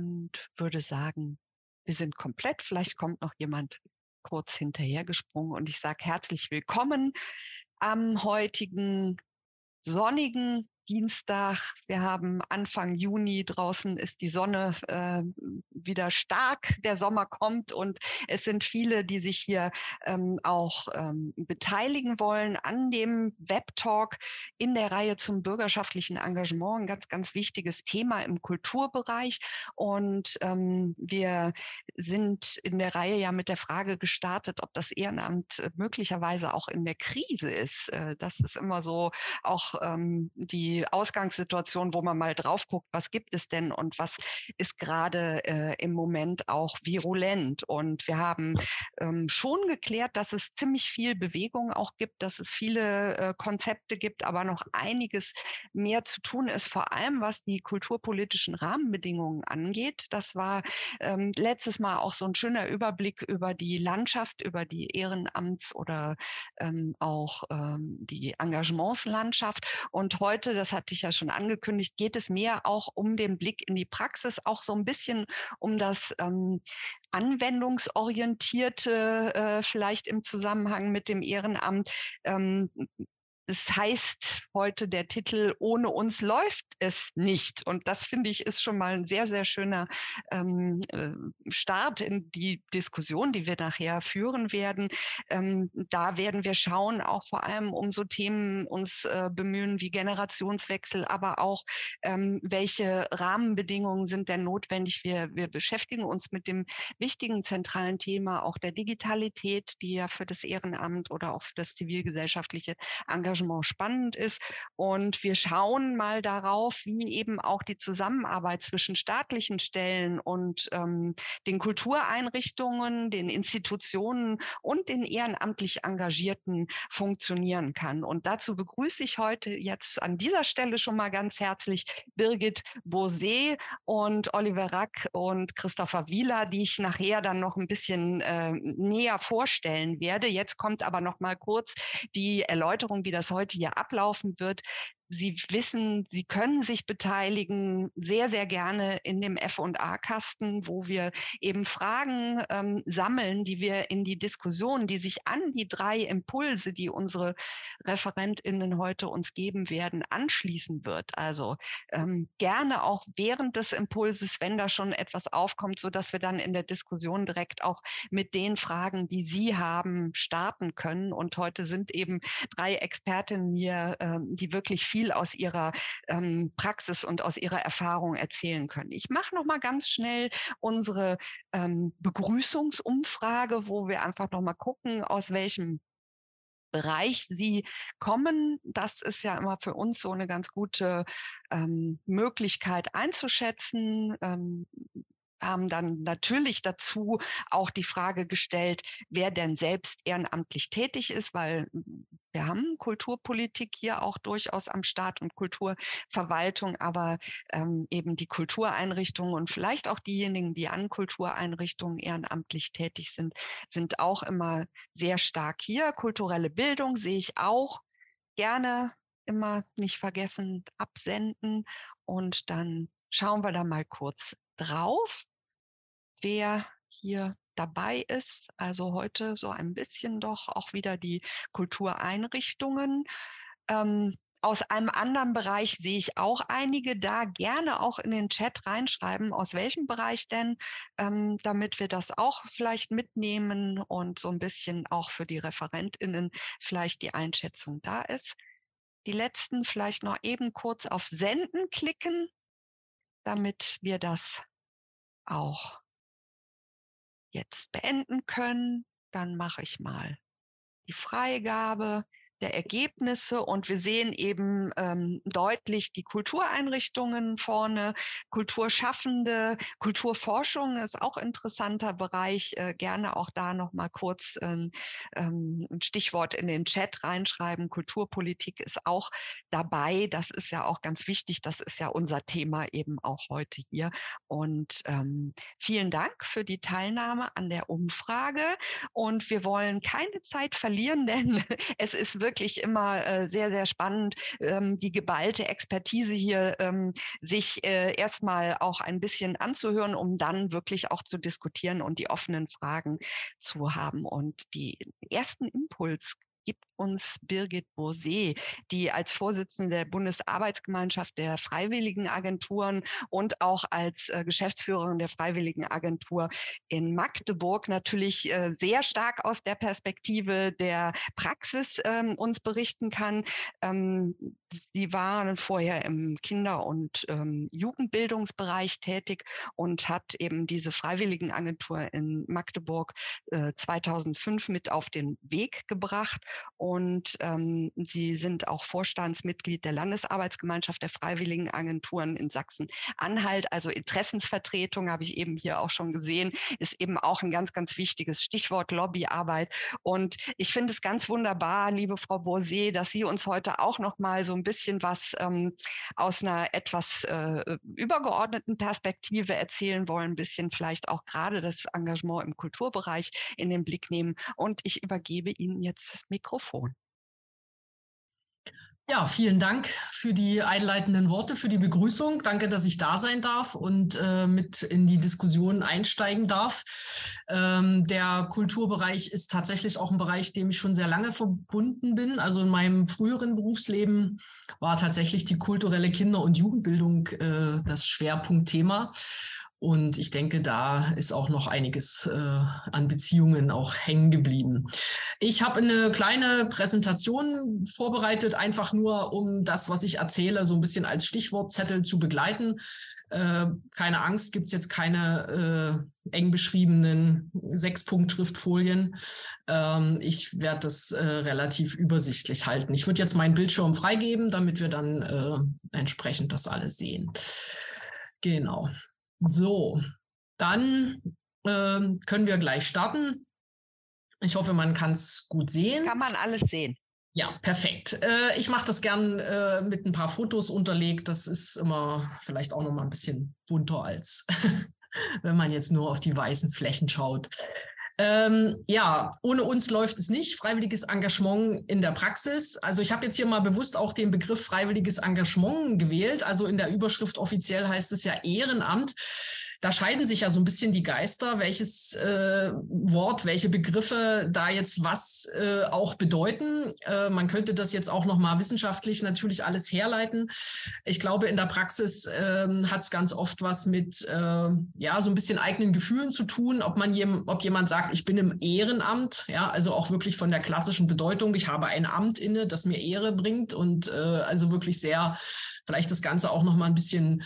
und würde sagen, wir sind komplett. Vielleicht kommt noch jemand kurz hinterhergesprungen und ich sage herzlich willkommen am heutigen sonnigen Dienstag. Wir haben Anfang Juni. Draußen ist die Sonne äh, wieder stark. Der Sommer kommt und es sind viele, die sich hier ähm, auch ähm, beteiligen wollen an dem Webtalk in der Reihe zum bürgerschaftlichen Engagement. Ein ganz, ganz wichtiges Thema im Kulturbereich. Und ähm, wir sind in der Reihe ja mit der Frage gestartet, ob das Ehrenamt möglicherweise auch in der Krise ist. Äh, das ist immer so auch ähm, Ausgangssituation, wo man mal drauf guckt, was gibt es denn und was ist gerade äh, im Moment auch virulent. Und wir haben ähm, schon geklärt, dass es ziemlich viel Bewegung auch gibt, dass es viele äh, Konzepte gibt, aber noch einiges mehr zu tun ist, vor allem was die kulturpolitischen Rahmenbedingungen angeht. Das war ähm, letztes Mal auch so ein schöner Überblick über die Landschaft, über die Ehrenamts- oder ähm, auch ähm, die Engagementslandschaft. Und heute, das hatte ich ja schon angekündigt, geht es mehr auch um den Blick in die Praxis, auch so ein bisschen um das ähm, anwendungsorientierte, äh, vielleicht im Zusammenhang mit dem Ehrenamt. Ähm, das heißt heute der Titel Ohne uns läuft es nicht. Und das finde ich ist schon mal ein sehr, sehr schöner ähm, äh, Start in die Diskussion, die wir nachher führen werden. Ähm, da werden wir schauen, auch vor allem um so Themen uns äh, bemühen wie Generationswechsel, aber auch ähm, welche Rahmenbedingungen sind denn notwendig. Wir, wir beschäftigen uns mit dem wichtigen zentralen Thema auch der Digitalität, die ja für das Ehrenamt oder auch für das zivilgesellschaftliche Engagement Engagement spannend ist. Und wir schauen mal darauf, wie eben auch die Zusammenarbeit zwischen staatlichen Stellen und ähm, den Kultureinrichtungen, den Institutionen und den ehrenamtlich Engagierten funktionieren kann. Und dazu begrüße ich heute jetzt an dieser Stelle schon mal ganz herzlich Birgit Bosé und Oliver Rack und Christopher Wieler, die ich nachher dann noch ein bisschen äh, näher vorstellen werde. Jetzt kommt aber noch mal kurz die Erläuterung, wie das heute hier ablaufen wird. Sie wissen, Sie können sich beteiligen, sehr, sehr gerne in dem F&A-Kasten, wo wir eben Fragen ähm, sammeln, die wir in die Diskussion, die sich an die drei Impulse, die unsere ReferentInnen heute uns geben werden, anschließen wird. Also ähm, gerne auch während des Impulses, wenn da schon etwas aufkommt, so dass wir dann in der Diskussion direkt auch mit den Fragen, die Sie haben, starten können. Und heute sind eben drei Expertinnen hier, ähm, die wirklich viel viel aus ihrer ähm, Praxis und aus ihrer Erfahrung erzählen können. Ich mache noch mal ganz schnell unsere ähm, Begrüßungsumfrage, wo wir einfach noch mal gucken, aus welchem Bereich Sie kommen. Das ist ja immer für uns so eine ganz gute ähm, Möglichkeit einzuschätzen. Ähm, haben dann natürlich dazu auch die Frage gestellt, wer denn selbst ehrenamtlich tätig ist, weil wir haben Kulturpolitik hier auch durchaus am Start und Kulturverwaltung, aber ähm, eben die Kultureinrichtungen und vielleicht auch diejenigen, die an Kultureinrichtungen ehrenamtlich tätig sind, sind auch immer sehr stark hier. Kulturelle Bildung sehe ich auch gerne immer nicht vergessen absenden und dann schauen wir da mal kurz drauf, wer hier dabei ist. Also heute so ein bisschen doch auch wieder die Kultureinrichtungen. Ähm, aus einem anderen Bereich sehe ich auch einige da gerne auch in den Chat reinschreiben, aus welchem Bereich denn, ähm, damit wir das auch vielleicht mitnehmen und so ein bisschen auch für die ReferentInnen vielleicht die Einschätzung da ist. Die letzten vielleicht noch eben kurz auf Senden klicken, damit wir das auch jetzt beenden können, dann mache ich mal die Freigabe der Ergebnisse und wir sehen eben ähm, deutlich die Kultureinrichtungen vorne, Kulturschaffende, Kulturforschung ist auch interessanter Bereich. Äh, gerne auch da noch mal kurz ähm, ähm, ein Stichwort in den Chat reinschreiben. Kulturpolitik ist auch dabei. Das ist ja auch ganz wichtig. Das ist ja unser Thema eben auch heute hier. Und ähm, vielen Dank für die Teilnahme an der Umfrage. Und wir wollen keine Zeit verlieren, denn es ist wirklich wirklich immer äh, sehr, sehr spannend, ähm, die geballte Expertise hier ähm, sich äh, erstmal auch ein bisschen anzuhören, um dann wirklich auch zu diskutieren und die offenen Fragen zu haben. Und die ersten Impuls gibt uns Birgit Bosé, die als Vorsitzende der Bundesarbeitsgemeinschaft der Freiwilligenagenturen und auch als äh, Geschäftsführerin der Freiwilligenagentur in Magdeburg natürlich äh, sehr stark aus der Perspektive der Praxis ähm, uns berichten kann. Ähm, sie waren vorher im Kinder- und ähm, Jugendbildungsbereich tätig und hat eben diese Freiwilligenagentur in Magdeburg äh, 2005 mit auf den Weg gebracht. Und ähm, Sie sind auch Vorstandsmitglied der Landesarbeitsgemeinschaft der Freiwilligenagenturen in Sachsen-Anhalt. Also Interessensvertretung habe ich eben hier auch schon gesehen, ist eben auch ein ganz, ganz wichtiges Stichwort Lobbyarbeit. Und ich finde es ganz wunderbar, liebe Frau Borsé, dass Sie uns heute auch noch mal so ein bisschen was ähm, aus einer etwas äh, übergeordneten Perspektive erzählen wollen, ein bisschen vielleicht auch gerade das Engagement im Kulturbereich in den Blick nehmen. Und ich übergebe Ihnen jetzt das Mikrofon. Ja, vielen Dank für die einleitenden Worte, für die Begrüßung. Danke, dass ich da sein darf und äh, mit in die Diskussion einsteigen darf. Ähm, der Kulturbereich ist tatsächlich auch ein Bereich, dem ich schon sehr lange verbunden bin. Also in meinem früheren Berufsleben war tatsächlich die kulturelle Kinder- und Jugendbildung äh, das Schwerpunktthema. Und ich denke, da ist auch noch einiges äh, an Beziehungen auch hängen geblieben. Ich habe eine kleine Präsentation vorbereitet, einfach nur, um das, was ich erzähle, so ein bisschen als Stichwortzettel zu begleiten. Äh, keine Angst, gibt's jetzt keine äh, eng beschriebenen Sechs-Punkt-Schriftfolien. Ähm, ich werde das äh, relativ übersichtlich halten. Ich würde jetzt meinen Bildschirm freigeben, damit wir dann äh, entsprechend das alles sehen. Genau. So, dann äh, können wir gleich starten. Ich hoffe, man kann es gut sehen. Kann man alles sehen. Ja, perfekt. Äh, ich mache das gern äh, mit ein paar Fotos unterlegt. Das ist immer vielleicht auch noch mal ein bisschen bunter als wenn man jetzt nur auf die weißen Flächen schaut. Ähm, ja, ohne uns läuft es nicht. Freiwilliges Engagement in der Praxis. Also ich habe jetzt hier mal bewusst auch den Begriff freiwilliges Engagement gewählt. Also in der Überschrift offiziell heißt es ja Ehrenamt da scheiden sich ja so ein bisschen die Geister, welches äh, Wort, welche Begriffe da jetzt was äh, auch bedeuten. Äh, man könnte das jetzt auch nochmal wissenschaftlich natürlich alles herleiten. Ich glaube, in der Praxis äh, hat es ganz oft was mit äh, ja so ein bisschen eigenen Gefühlen zu tun, ob man jem, ob jemand sagt, ich bin im Ehrenamt, ja, also auch wirklich von der klassischen Bedeutung, ich habe ein Amt inne, das mir Ehre bringt und äh, also wirklich sehr vielleicht das Ganze auch nochmal ein bisschen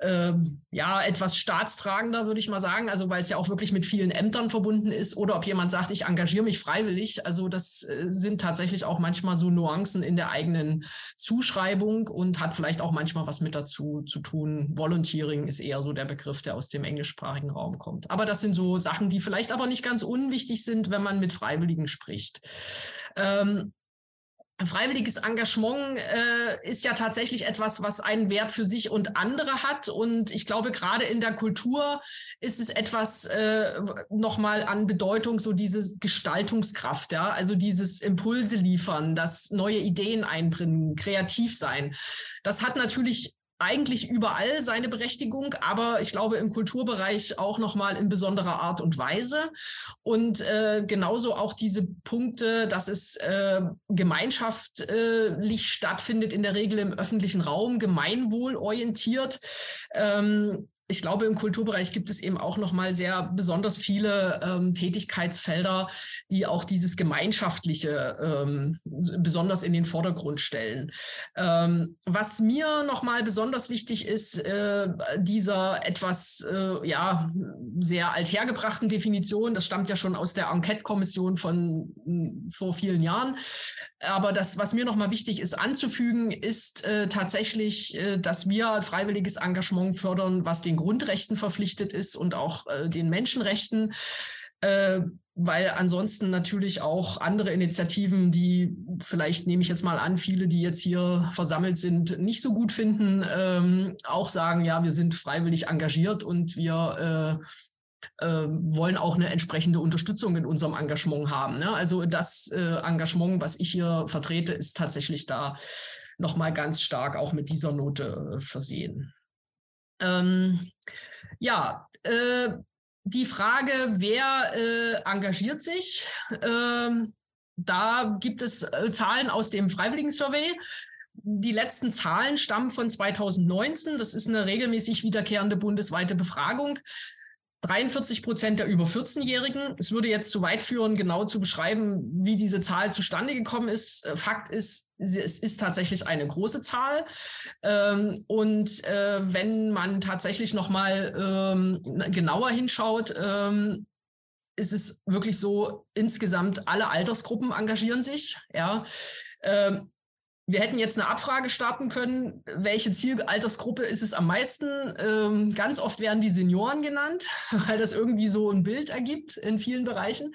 ähm, ja, etwas staatstragender, würde ich mal sagen, also weil es ja auch wirklich mit vielen Ämtern verbunden ist, oder ob jemand sagt, ich engagiere mich freiwillig. Also das äh, sind tatsächlich auch manchmal so Nuancen in der eigenen Zuschreibung und hat vielleicht auch manchmal was mit dazu zu tun. Volunteering ist eher so der Begriff, der aus dem englischsprachigen Raum kommt. Aber das sind so Sachen, die vielleicht aber nicht ganz unwichtig sind, wenn man mit Freiwilligen spricht. Ähm, Freiwilliges Engagement äh, ist ja tatsächlich etwas, was einen Wert für sich und andere hat. Und ich glaube, gerade in der Kultur ist es etwas äh, nochmal an Bedeutung, so diese Gestaltungskraft, ja, also dieses Impulse liefern, das neue Ideen einbringen, kreativ sein. Das hat natürlich eigentlich überall seine Berechtigung, aber ich glaube im Kulturbereich auch nochmal in besonderer Art und Weise. Und äh, genauso auch diese Punkte, dass es äh, gemeinschaftlich stattfindet, in der Regel im öffentlichen Raum, gemeinwohlorientiert. Ähm, ich glaube, im Kulturbereich gibt es eben auch noch mal sehr besonders viele ähm, Tätigkeitsfelder, die auch dieses Gemeinschaftliche ähm, besonders in den Vordergrund stellen. Ähm, was mir noch mal besonders wichtig ist, äh, dieser etwas äh, ja sehr althergebrachten Definition, das stammt ja schon aus der Enquete-Kommission von hm, vor vielen Jahren. Aber das, was mir noch mal wichtig ist anzufügen, ist äh, tatsächlich, äh, dass wir freiwilliges Engagement fördern, was den den Grundrechten verpflichtet ist und auch äh, den Menschenrechten. Äh, weil ansonsten natürlich auch andere Initiativen, die vielleicht nehme ich jetzt mal an, viele, die jetzt hier versammelt sind, nicht so gut finden, ähm, auch sagen, ja, wir sind freiwillig engagiert und wir äh, äh, wollen auch eine entsprechende Unterstützung in unserem Engagement haben. Ne? Also das äh, Engagement, was ich hier vertrete, ist tatsächlich da nochmal ganz stark auch mit dieser Note äh, versehen. Ähm, ja, äh, die Frage, wer äh, engagiert sich, ähm, da gibt es äh, Zahlen aus dem Freiwilligen-Survey. Die letzten Zahlen stammen von 2019. Das ist eine regelmäßig wiederkehrende bundesweite Befragung. 43 Prozent der über 14-Jährigen. Es würde jetzt zu weit führen, genau zu beschreiben, wie diese Zahl zustande gekommen ist. Äh, Fakt ist, es ist tatsächlich eine große Zahl. Ähm, und äh, wenn man tatsächlich noch mal ähm, genauer hinschaut, ähm, ist es wirklich so, insgesamt alle Altersgruppen engagieren sich. Ja. Wir hätten jetzt eine Abfrage starten können, welche Zielaltersgruppe ist es am meisten? Ähm, ganz oft werden die Senioren genannt, weil das irgendwie so ein Bild ergibt in vielen Bereichen.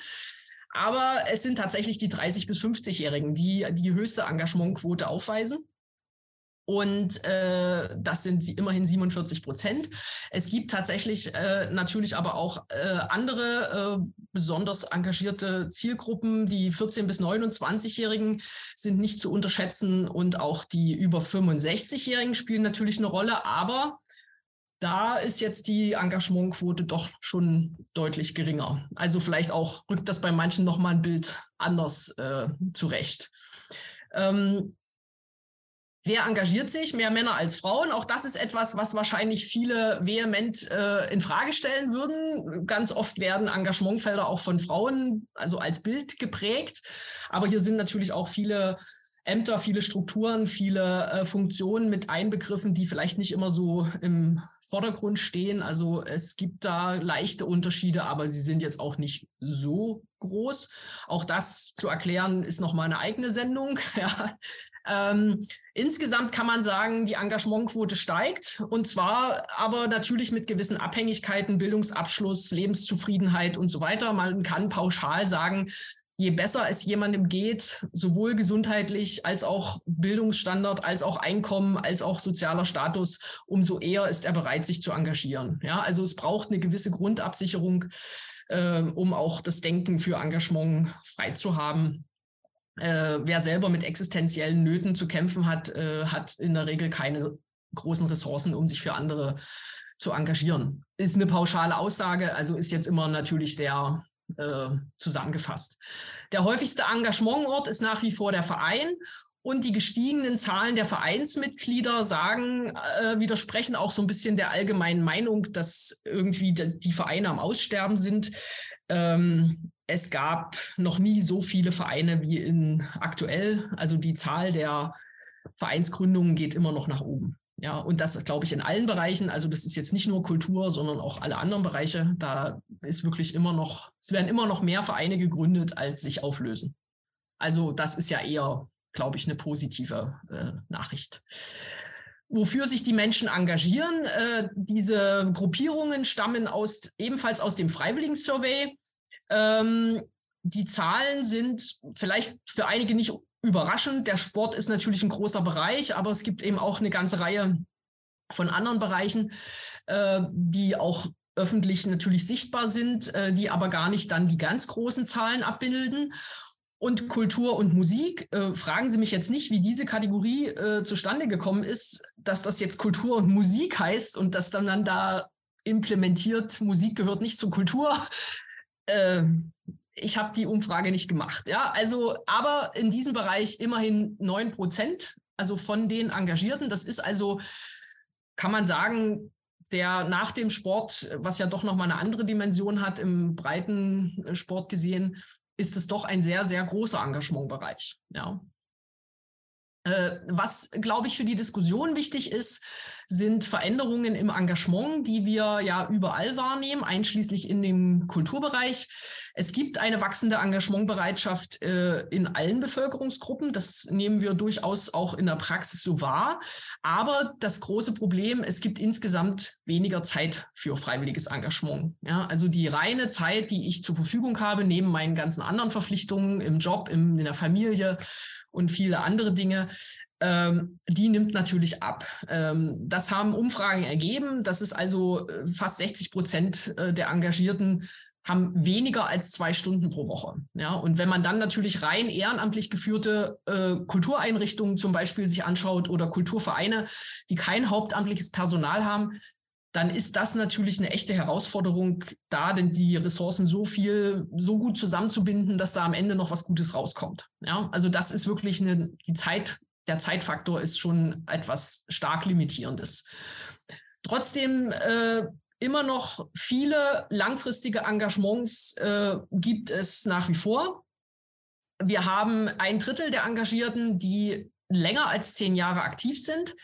Aber es sind tatsächlich die 30- bis 50-Jährigen, die die höchste Engagementquote aufweisen. Und äh, das sind immerhin 47 Prozent. Es gibt tatsächlich äh, natürlich aber auch äh, andere äh, besonders engagierte Zielgruppen. Die 14- bis 29-Jährigen sind nicht zu unterschätzen und auch die über 65-Jährigen spielen natürlich eine Rolle. Aber da ist jetzt die Engagementquote doch schon deutlich geringer. Also vielleicht auch rückt das bei manchen nochmal ein Bild anders äh, zurecht. Ähm, Wer engagiert sich? Mehr Männer als Frauen. Auch das ist etwas, was wahrscheinlich viele vehement äh, in Frage stellen würden. Ganz oft werden Engagementfelder auch von Frauen, also als Bild geprägt. Aber hier sind natürlich auch viele Ämter, viele Strukturen, viele äh, Funktionen mit einbegriffen, die vielleicht nicht immer so im Vordergrund stehen. Also es gibt da leichte Unterschiede, aber sie sind jetzt auch nicht so groß. Auch das zu erklären ist nochmal eine eigene Sendung. Ja. Ähm, insgesamt kann man sagen, die Engagementquote steigt und zwar aber natürlich mit gewissen Abhängigkeiten, Bildungsabschluss, Lebenszufriedenheit und so weiter. Man kann pauschal sagen, je besser es jemandem geht, sowohl gesundheitlich als auch Bildungsstandard, als auch Einkommen, als auch sozialer Status, umso eher ist er bereit, sich zu engagieren. Ja, also es braucht eine gewisse Grundabsicherung, äh, um auch das Denken für Engagement frei zu haben. Äh, wer selber mit existenziellen Nöten zu kämpfen hat, äh, hat in der Regel keine großen Ressourcen, um sich für andere zu engagieren. Ist eine pauschale Aussage, also ist jetzt immer natürlich sehr äh, zusammengefasst. Der häufigste Engagementort ist nach wie vor der Verein und die gestiegenen Zahlen der Vereinsmitglieder sagen, äh, widersprechen auch so ein bisschen der allgemeinen Meinung, dass irgendwie die Vereine am Aussterben sind. Ähm, es gab noch nie so viele Vereine wie in aktuell. Also die Zahl der Vereinsgründungen geht immer noch nach oben. Ja, und das glaube ich in allen Bereichen. Also das ist jetzt nicht nur Kultur, sondern auch alle anderen Bereiche. Da ist wirklich immer noch, es werden immer noch mehr Vereine gegründet, als sich auflösen. Also das ist ja eher, glaube ich, eine positive äh, Nachricht. Wofür sich die Menschen engagieren, äh, diese Gruppierungen stammen aus, ebenfalls aus dem Freiwilligen-Survey. Ähm, die Zahlen sind vielleicht für einige nicht überraschend. Der Sport ist natürlich ein großer Bereich, aber es gibt eben auch eine ganze Reihe von anderen Bereichen, äh, die auch öffentlich natürlich sichtbar sind, äh, die aber gar nicht dann die ganz großen Zahlen abbilden. Und Kultur und Musik, äh, fragen Sie mich jetzt nicht, wie diese Kategorie äh, zustande gekommen ist, dass das jetzt Kultur und Musik heißt und dass dann, dann da implementiert, Musik gehört nicht zur Kultur. Äh, ich habe die Umfrage nicht gemacht. Ja, also, aber in diesem Bereich immerhin 9 Prozent, also von den Engagierten. Das ist also, kann man sagen, der nach dem Sport, was ja doch nochmal eine andere Dimension hat, im breiten Sport gesehen, ist es doch ein sehr, sehr großer Engagementbereich. Ja. Äh, was, glaube ich, für die Diskussion wichtig ist, sind Veränderungen im Engagement, die wir ja überall wahrnehmen, einschließlich in dem Kulturbereich. Es gibt eine wachsende Engagementbereitschaft äh, in allen Bevölkerungsgruppen. Das nehmen wir durchaus auch in der Praxis so wahr. Aber das große Problem, es gibt insgesamt weniger Zeit für freiwilliges Engagement. Ja, also die reine Zeit, die ich zur Verfügung habe, neben meinen ganzen anderen Verpflichtungen im Job, im, in der Familie und viele andere Dinge, ähm, die nimmt natürlich ab. Ähm, das haben Umfragen ergeben. Das ist also äh, fast 60 Prozent äh, der Engagierten haben weniger als zwei Stunden pro Woche. Ja, und wenn man dann natürlich rein ehrenamtlich geführte äh, Kultureinrichtungen zum Beispiel sich anschaut oder Kulturvereine, die kein hauptamtliches Personal haben, dann ist das natürlich eine echte Herausforderung, da denn die Ressourcen so viel, so gut zusammenzubinden, dass da am Ende noch was Gutes rauskommt. Ja, also das ist wirklich eine, die Zeit, der Zeitfaktor ist schon etwas stark limitierendes. Trotzdem äh, immer noch viele langfristige Engagements äh, gibt es nach wie vor. Wir haben ein Drittel der Engagierten, die länger als zehn Jahre aktiv sind.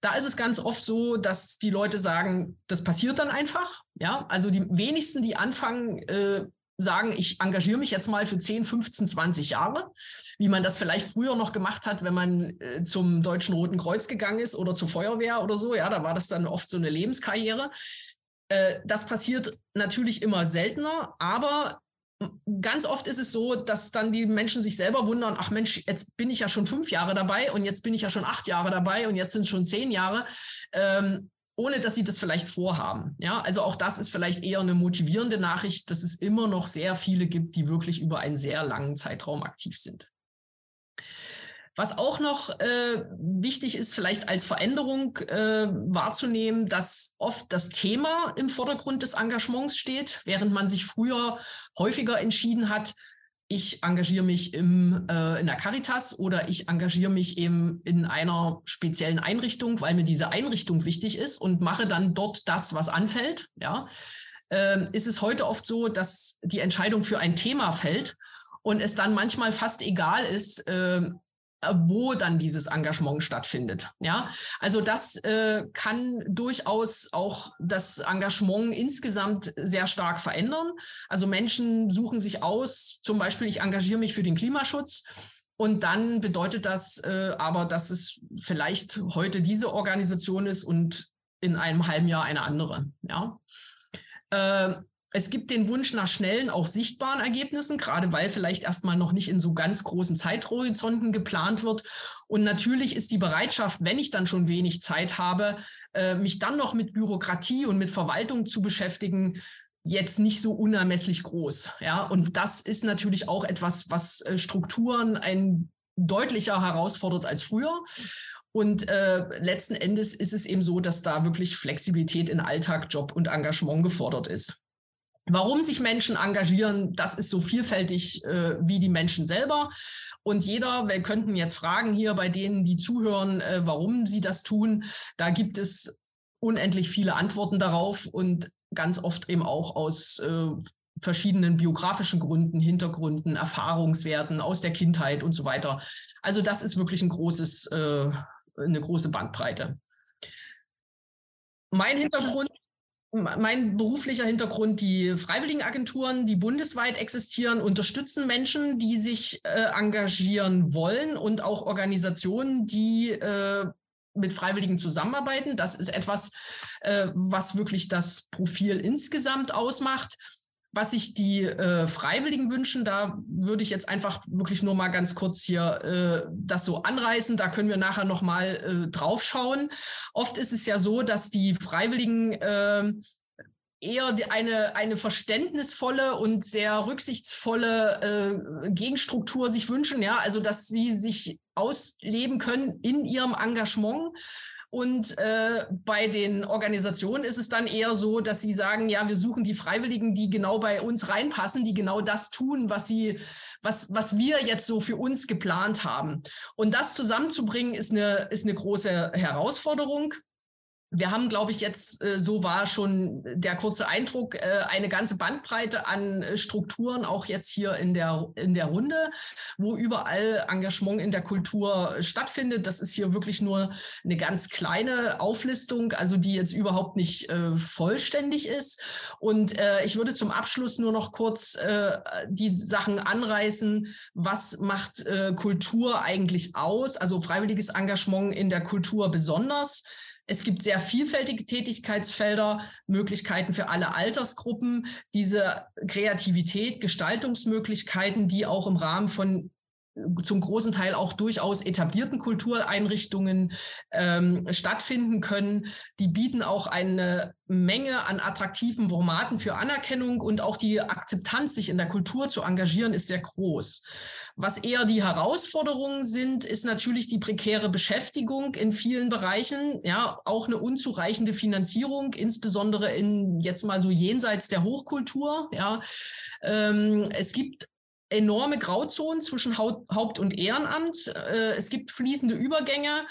Da ist es ganz oft so, dass die Leute sagen, das passiert dann einfach. Ja, also die wenigsten, die anfangen, äh, sagen, ich engagiere mich jetzt mal für 10, 15, 20 Jahre, wie man das vielleicht früher noch gemacht hat, wenn man äh, zum Deutschen Roten Kreuz gegangen ist oder zur Feuerwehr oder so. Ja, da war das dann oft so eine Lebenskarriere. Äh, das passiert natürlich immer seltener, aber ganz oft ist es so, dass dann die Menschen sich selber wundern, ach Mensch, jetzt bin ich ja schon fünf Jahre dabei und jetzt bin ich ja schon acht Jahre dabei und jetzt sind es schon zehn Jahre, ähm, ohne dass sie das vielleicht vorhaben. Ja, also auch das ist vielleicht eher eine motivierende Nachricht, dass es immer noch sehr viele gibt, die wirklich über einen sehr langen Zeitraum aktiv sind. Was auch noch äh, wichtig ist, vielleicht als Veränderung äh, wahrzunehmen, dass oft das Thema im Vordergrund des Engagements steht, während man sich früher häufiger entschieden hat, ich engagiere mich im, äh, in der Caritas oder ich engagiere mich eben in einer speziellen Einrichtung, weil mir diese Einrichtung wichtig ist und mache dann dort das, was anfällt. Ja, äh, ist es heute oft so, dass die Entscheidung für ein Thema fällt und es dann manchmal fast egal ist, äh, wo dann dieses Engagement stattfindet. Ja, also das äh, kann durchaus auch das Engagement insgesamt sehr stark verändern. Also Menschen suchen sich aus, zum Beispiel, ich engagiere mich für den Klimaschutz. Und dann bedeutet das äh, aber, dass es vielleicht heute diese Organisation ist und in einem halben Jahr eine andere. Ja. Äh, es gibt den Wunsch nach schnellen, auch sichtbaren Ergebnissen, gerade weil vielleicht erstmal noch nicht in so ganz großen Zeithorizonten geplant wird. Und natürlich ist die Bereitschaft, wenn ich dann schon wenig Zeit habe, äh, mich dann noch mit Bürokratie und mit Verwaltung zu beschäftigen, jetzt nicht so unermesslich groß. Ja, und das ist natürlich auch etwas, was äh, Strukturen ein deutlicher herausfordert als früher. Und äh, letzten Endes ist es eben so, dass da wirklich Flexibilität in Alltag, Job und Engagement gefordert ist. Warum sich Menschen engagieren, das ist so vielfältig äh, wie die Menschen selber. Und jeder, wir könnten jetzt fragen hier bei denen, die zuhören, äh, warum sie das tun. Da gibt es unendlich viele Antworten darauf und ganz oft eben auch aus äh, verschiedenen biografischen Gründen, Hintergründen, Erfahrungswerten aus der Kindheit und so weiter. Also das ist wirklich ein großes, äh, eine große Bandbreite. Mein Hintergrund mein beruflicher Hintergrund, die Freiwilligenagenturen, die bundesweit existieren, unterstützen Menschen, die sich äh, engagieren wollen und auch Organisationen, die äh, mit Freiwilligen zusammenarbeiten. Das ist etwas, äh, was wirklich das Profil insgesamt ausmacht. Was sich die äh, Freiwilligen wünschen, da würde ich jetzt einfach wirklich nur mal ganz kurz hier äh, das so anreißen. Da können wir nachher noch mal äh, drauf schauen. Oft ist es ja so, dass die Freiwilligen äh, eher eine, eine verständnisvolle und sehr rücksichtsvolle äh, Gegenstruktur sich wünschen, ja, also dass sie sich ausleben können in ihrem Engagement und äh, bei den Organisationen ist es dann eher so, dass sie sagen, ja, wir suchen die Freiwilligen, die genau bei uns reinpassen, die genau das tun, was sie, was, was wir jetzt so für uns geplant haben. Und das zusammenzubringen ist eine, ist eine große Herausforderung wir haben, glaube ich, jetzt, äh, so war schon der kurze Eindruck, äh, eine ganze Bandbreite an äh, Strukturen, auch jetzt hier in der, in der Runde, wo überall Engagement in der Kultur stattfindet. Das ist hier wirklich nur eine ganz kleine Auflistung, also die jetzt überhaupt nicht vollständig ist. Und ich würde zum Abschluss nur noch kurz die Sachen anreißen. Was macht Kultur eigentlich aus? Also freiwilliges Engagement in der Kultur besonders. Es gibt sehr vielfältige Tätigkeitsfelder, Möglichkeiten für alle Altersgruppen, diese Kreativität, Gestaltungsmöglichkeiten, die auch im Rahmen von zum großen Teil auch durchaus etablierten Kultureinrichtungen ähm, stattfinden können. Die bieten auch eine Menge an attraktiven Formaten für Anerkennung und auch die Akzeptanz, sich in der Kultur zu engagieren, ist sehr groß. Was eher die Herausforderungen sind, ist natürlich die prekäre Beschäftigung in vielen Bereichen, ja, auch eine unzureichende Finanzierung, insbesondere in jetzt mal so jenseits der Hochkultur, ja. Ähm, es gibt enorme Grauzonen zwischen Haupt- und Ehrenamt. Äh, es gibt fließende Übergänge,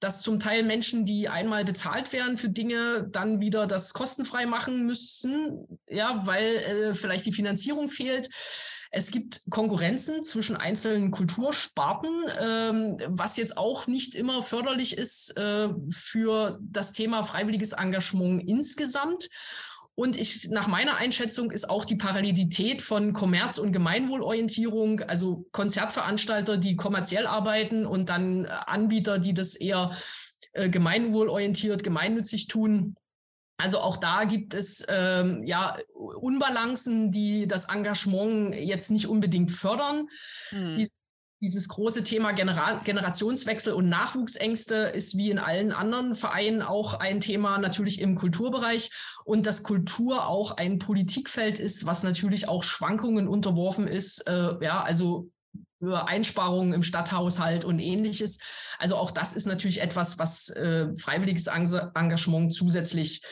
dass zum Teil Menschen, die einmal bezahlt werden für Dinge, dann wieder das kostenfrei machen müssen, ja, weil äh, vielleicht die Finanzierung fehlt. Es gibt Konkurrenzen zwischen einzelnen Kultursparten, ähm, was jetzt auch nicht immer förderlich ist äh, für das Thema freiwilliges Engagement insgesamt. Und ich, nach meiner Einschätzung ist auch die Parallelität von Kommerz- und Gemeinwohlorientierung, also Konzertveranstalter, die kommerziell arbeiten und dann äh, Anbieter, die das eher äh, gemeinwohlorientiert, gemeinnützig tun. Also auch da gibt es ähm, ja Unbalancen, die das Engagement jetzt nicht unbedingt fördern. Hm. Dies, dieses große Thema Genera Generationswechsel und Nachwuchsängste ist wie in allen anderen Vereinen auch ein Thema natürlich im Kulturbereich und dass Kultur auch ein Politikfeld ist, was natürlich auch Schwankungen unterworfen ist. Äh, ja, also Einsparungen im Stadthaushalt und ähnliches. Also auch das ist natürlich etwas, was äh, freiwilliges Engagement zusätzlich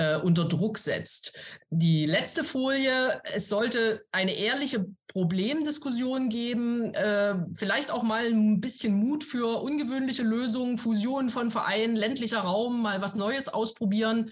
äh, unter Druck setzt. Die letzte Folie, es sollte eine ehrliche Problemdiskussion geben, äh, vielleicht auch mal ein bisschen Mut für ungewöhnliche Lösungen, Fusionen von Vereinen, ländlicher Raum, mal was Neues ausprobieren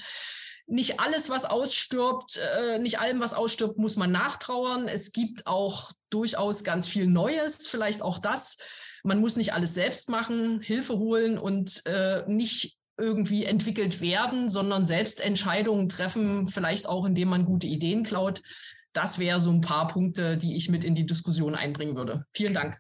nicht alles, was ausstirbt, äh, nicht allem, was ausstirbt, muss man nachtrauern. Es gibt auch durchaus ganz viel Neues, vielleicht auch das. Man muss nicht alles selbst machen, Hilfe holen und äh, nicht irgendwie entwickelt werden, sondern selbst Entscheidungen treffen, vielleicht auch indem man gute Ideen klaut. Das wäre so ein paar Punkte, die ich mit in die Diskussion einbringen würde. Vielen Dank.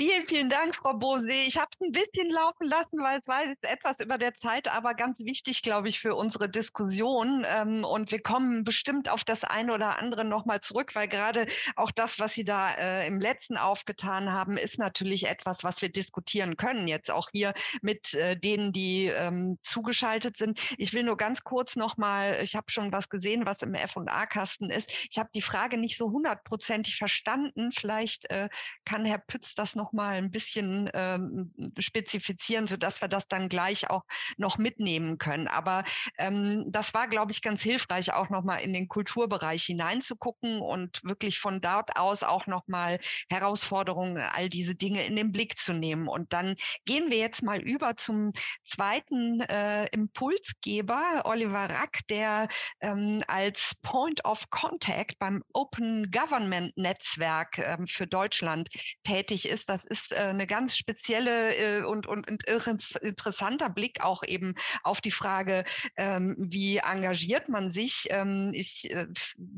Vielen, vielen Dank, Frau Bose. Ich habe es ein bisschen laufen lassen, weil es war jetzt etwas über der Zeit, aber ganz wichtig, glaube ich, für unsere Diskussion. Ähm, und wir kommen bestimmt auf das eine oder andere nochmal zurück, weil gerade auch das, was Sie da äh, im letzten aufgetan haben, ist natürlich etwas, was wir diskutieren können. Jetzt auch hier mit äh, denen, die ähm, zugeschaltet sind. Ich will nur ganz kurz nochmal, ich habe schon was gesehen, was im F&A-Kasten ist. Ich habe die Frage nicht so hundertprozentig verstanden. Vielleicht äh, kann Herr Pütz das noch mal ein bisschen ähm, spezifizieren, sodass wir das dann gleich auch noch mitnehmen können. Aber ähm, das war, glaube ich, ganz hilfreich, auch noch mal in den Kulturbereich hineinzugucken und wirklich von dort aus auch noch mal Herausforderungen, all diese Dinge in den Blick zu nehmen. Und dann gehen wir jetzt mal über zum zweiten äh, Impulsgeber, Oliver Rack, der ähm, als Point of Contact beim Open Government Netzwerk ähm, für Deutschland tätig ist. Das das ist äh, eine ganz spezielle äh, und, und, und interessanter Blick auch eben auf die Frage, ähm, wie engagiert man sich. Ähm, ich, äh,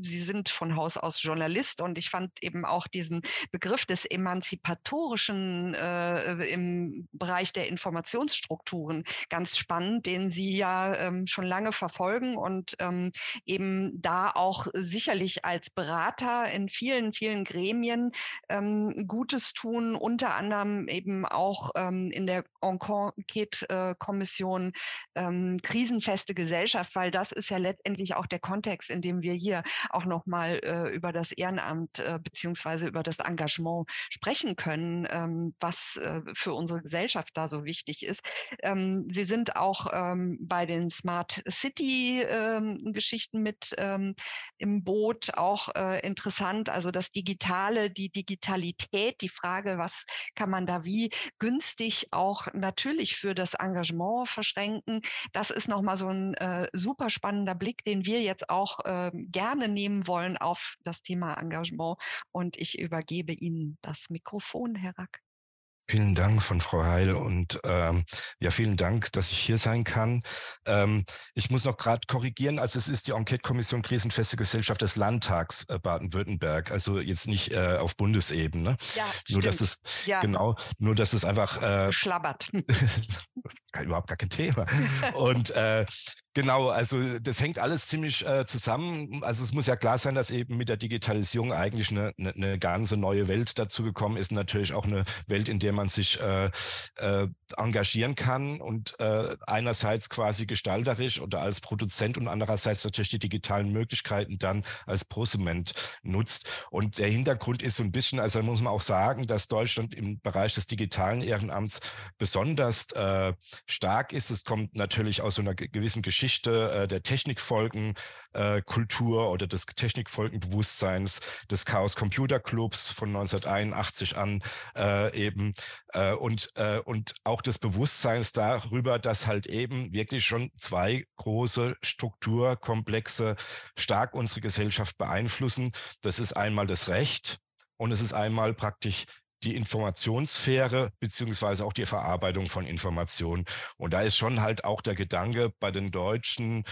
Sie sind von Haus aus Journalist und ich fand eben auch diesen Begriff des Emanzipatorischen im Bereich der Informationsstrukturen ganz spannend, den Sie ja ähm, schon lange verfolgen und eben da auch sicherlich als Berater in vielen, vielen Gremien Gutes tun unter anderem eben auch ähm, in der Enquete-Kommission ähm, krisenfeste Gesellschaft, weil das ist ja letztendlich auch der Kontext, in dem wir hier auch nochmal äh, über das Ehrenamt äh, beziehungsweise über das Engagement sprechen können, ähm, was äh, für unsere Gesellschaft da so wichtig ist. Ähm, Sie sind auch ähm, bei den Smart City-Geschichten ähm, mit ähm, im Boot, auch äh, interessant. Also das Digitale, die Digitalität, die Frage, was kann man da wie günstig auch natürlich für das Engagement verschränken. Das ist nochmal so ein äh, super spannender Blick, den wir jetzt auch äh, gerne nehmen wollen auf das Thema Engagement. Und ich übergebe Ihnen das Mikrofon, Herr Rack. Vielen Dank von Frau Heil und ähm, ja, vielen Dank, dass ich hier sein kann. Ähm, ich muss noch gerade korrigieren, also es ist die Enquete-Kommission Krisenfeste Gesellschaft des Landtags äh, Baden-Württemberg, also jetzt nicht äh, auf Bundesebene. Ja, nur stimmt. dass es ja. genau, nur dass es einfach äh, schlabbert. überhaupt gar kein Thema. Und äh, Genau, also das hängt alles ziemlich äh, zusammen. Also es muss ja klar sein, dass eben mit der Digitalisierung eigentlich eine, eine, eine ganze neue Welt dazu gekommen ist. Natürlich auch eine Welt, in der man sich äh, äh, engagieren kann und äh, einerseits quasi gestalterisch oder als Produzent und andererseits natürlich die digitalen Möglichkeiten dann als Prosument nutzt. Und der Hintergrund ist so ein bisschen, also muss man auch sagen, dass Deutschland im Bereich des digitalen Ehrenamts besonders äh, stark ist. Es kommt natürlich aus so einer gewissen Geschichte Geschichte äh, der Technikfolgenkultur äh, oder des Technikfolgenbewusstseins des Chaos Computer Clubs von 1981 an äh, eben äh, und, äh, und auch des Bewusstseins darüber, dass halt eben wirklich schon zwei große Strukturkomplexe stark unsere Gesellschaft beeinflussen. Das ist einmal das Recht und es ist einmal praktisch die Informationssphäre beziehungsweise auch die Verarbeitung von Informationen. Und da ist schon halt auch der Gedanke bei den Deutschen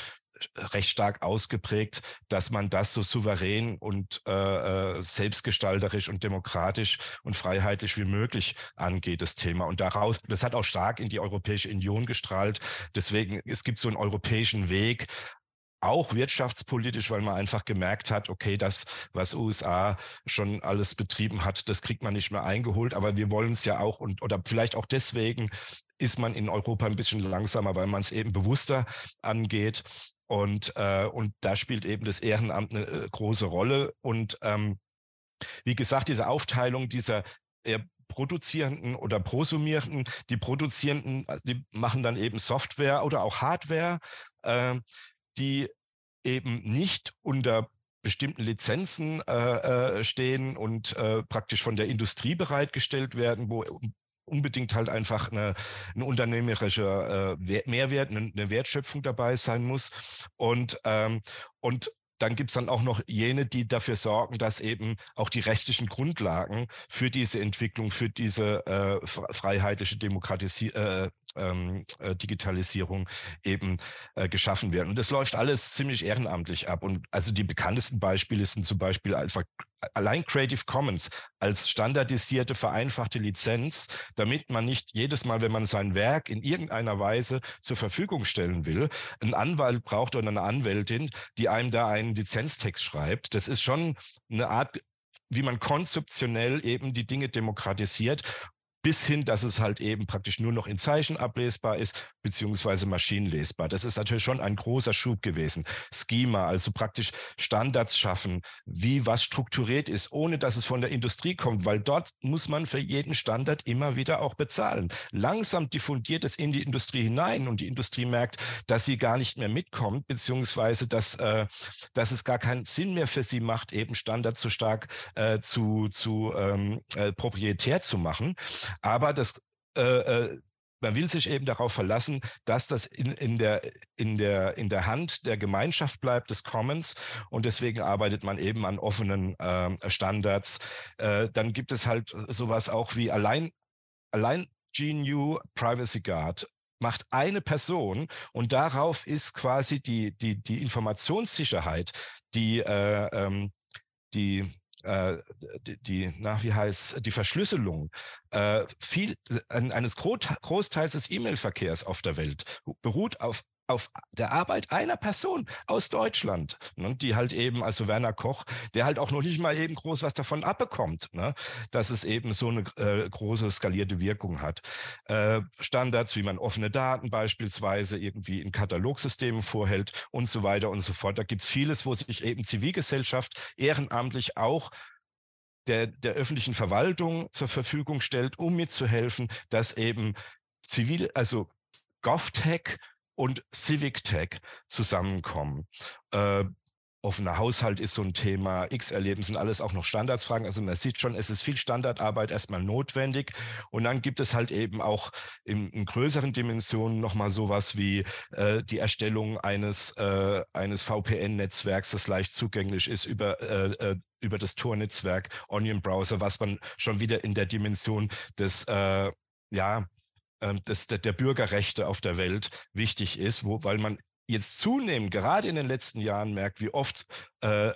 äh, recht stark ausgeprägt, dass man das so souverän und äh, äh, selbstgestalterisch und demokratisch und freiheitlich wie möglich angeht, das Thema. Und daraus, das hat auch stark in die Europäische Union gestrahlt. Deswegen, es gibt so einen europäischen Weg, auch wirtschaftspolitisch, weil man einfach gemerkt hat, okay, das, was USA schon alles betrieben hat, das kriegt man nicht mehr eingeholt. Aber wir wollen es ja auch und oder vielleicht auch deswegen ist man in Europa ein bisschen langsamer, weil man es eben bewusster angeht. Und, äh, und da spielt eben das Ehrenamt eine äh, große Rolle. Und ähm, wie gesagt, diese Aufteilung dieser eher produzierenden oder prosumierenden, die produzierenden, die machen dann eben Software oder auch Hardware. Äh, die eben nicht unter bestimmten Lizenzen äh, äh, stehen und äh, praktisch von der Industrie bereitgestellt werden, wo unbedingt halt einfach eine, ein unternehmerischer äh, Mehrwert, eine, eine, Wertschöpfung dabei sein muss. Und, ähm, und dann gibt es dann auch noch jene, die dafür sorgen, dass eben auch die rechtlichen Grundlagen für diese Entwicklung, für diese äh, freiheitliche Demokratisi äh, ähm, äh, Digitalisierung eben äh, geschaffen werden. Und das läuft alles ziemlich ehrenamtlich ab. Und also die bekanntesten Beispiele sind zum Beispiel einfach allein Creative Commons als standardisierte, vereinfachte Lizenz, damit man nicht jedes Mal, wenn man sein Werk in irgendeiner Weise zur Verfügung stellen will, einen Anwalt braucht oder eine Anwältin, die einem da einen Lizenztext schreibt. Das ist schon eine Art wie man konzeptionell eben die Dinge demokratisiert bis hin, dass es halt eben praktisch nur noch in Zeichen ablesbar ist, beziehungsweise maschinenlesbar. Das ist natürlich schon ein großer Schub gewesen. Schema, also praktisch Standards schaffen, wie was strukturiert ist, ohne dass es von der Industrie kommt, weil dort muss man für jeden Standard immer wieder auch bezahlen. Langsam diffundiert es in die Industrie hinein und die Industrie merkt, dass sie gar nicht mehr mitkommt, beziehungsweise dass, äh, dass es gar keinen Sinn mehr für sie macht, eben Standards so stark äh, zu, zu ähm, äh, proprietär zu machen. Aber das äh, äh, man will sich eben darauf verlassen, dass das in, in, der, in, der, in der Hand der Gemeinschaft bleibt, des Commons. Und deswegen arbeitet man eben an offenen äh, Standards. Äh, dann gibt es halt sowas auch wie allein, allein GNU Privacy Guard macht eine Person und darauf ist quasi die, die, die Informationssicherheit, die, äh, ähm, die äh, die, die, na, wie heißt, die Verschlüsselung äh, viel, eines Großteils des E-Mail-Verkehrs auf der Welt beruht auf auf der Arbeit einer Person aus Deutschland, ne, die halt eben, also Werner Koch, der halt auch noch nicht mal eben groß was davon abbekommt, ne, dass es eben so eine äh, große skalierte Wirkung hat. Äh, Standards, wie man offene Daten beispielsweise irgendwie in Katalogsystemen vorhält und so weiter und so fort. Da gibt es vieles, wo sich eben Zivilgesellschaft ehrenamtlich auch der, der öffentlichen Verwaltung zur Verfügung stellt, um mitzuhelfen, dass eben zivil, also GovTech und Civic Tech zusammenkommen. Äh, offener Haushalt ist so ein Thema, X-Erleben sind alles auch noch Standardsfragen. Also man sieht schon, es ist viel Standardarbeit erstmal notwendig. Und dann gibt es halt eben auch in, in größeren Dimensionen nochmal sowas wie äh, die Erstellung eines, äh, eines VPN-Netzwerks, das leicht zugänglich ist über, äh, äh, über das Tor-Netzwerk, Onion Browser, was man schon wieder in der Dimension des, äh, ja, ähm, des, der, der Bürgerrechte auf der Welt wichtig ist, wo, weil man jetzt zunehmend, gerade in den letzten Jahren, merkt, wie oft äh,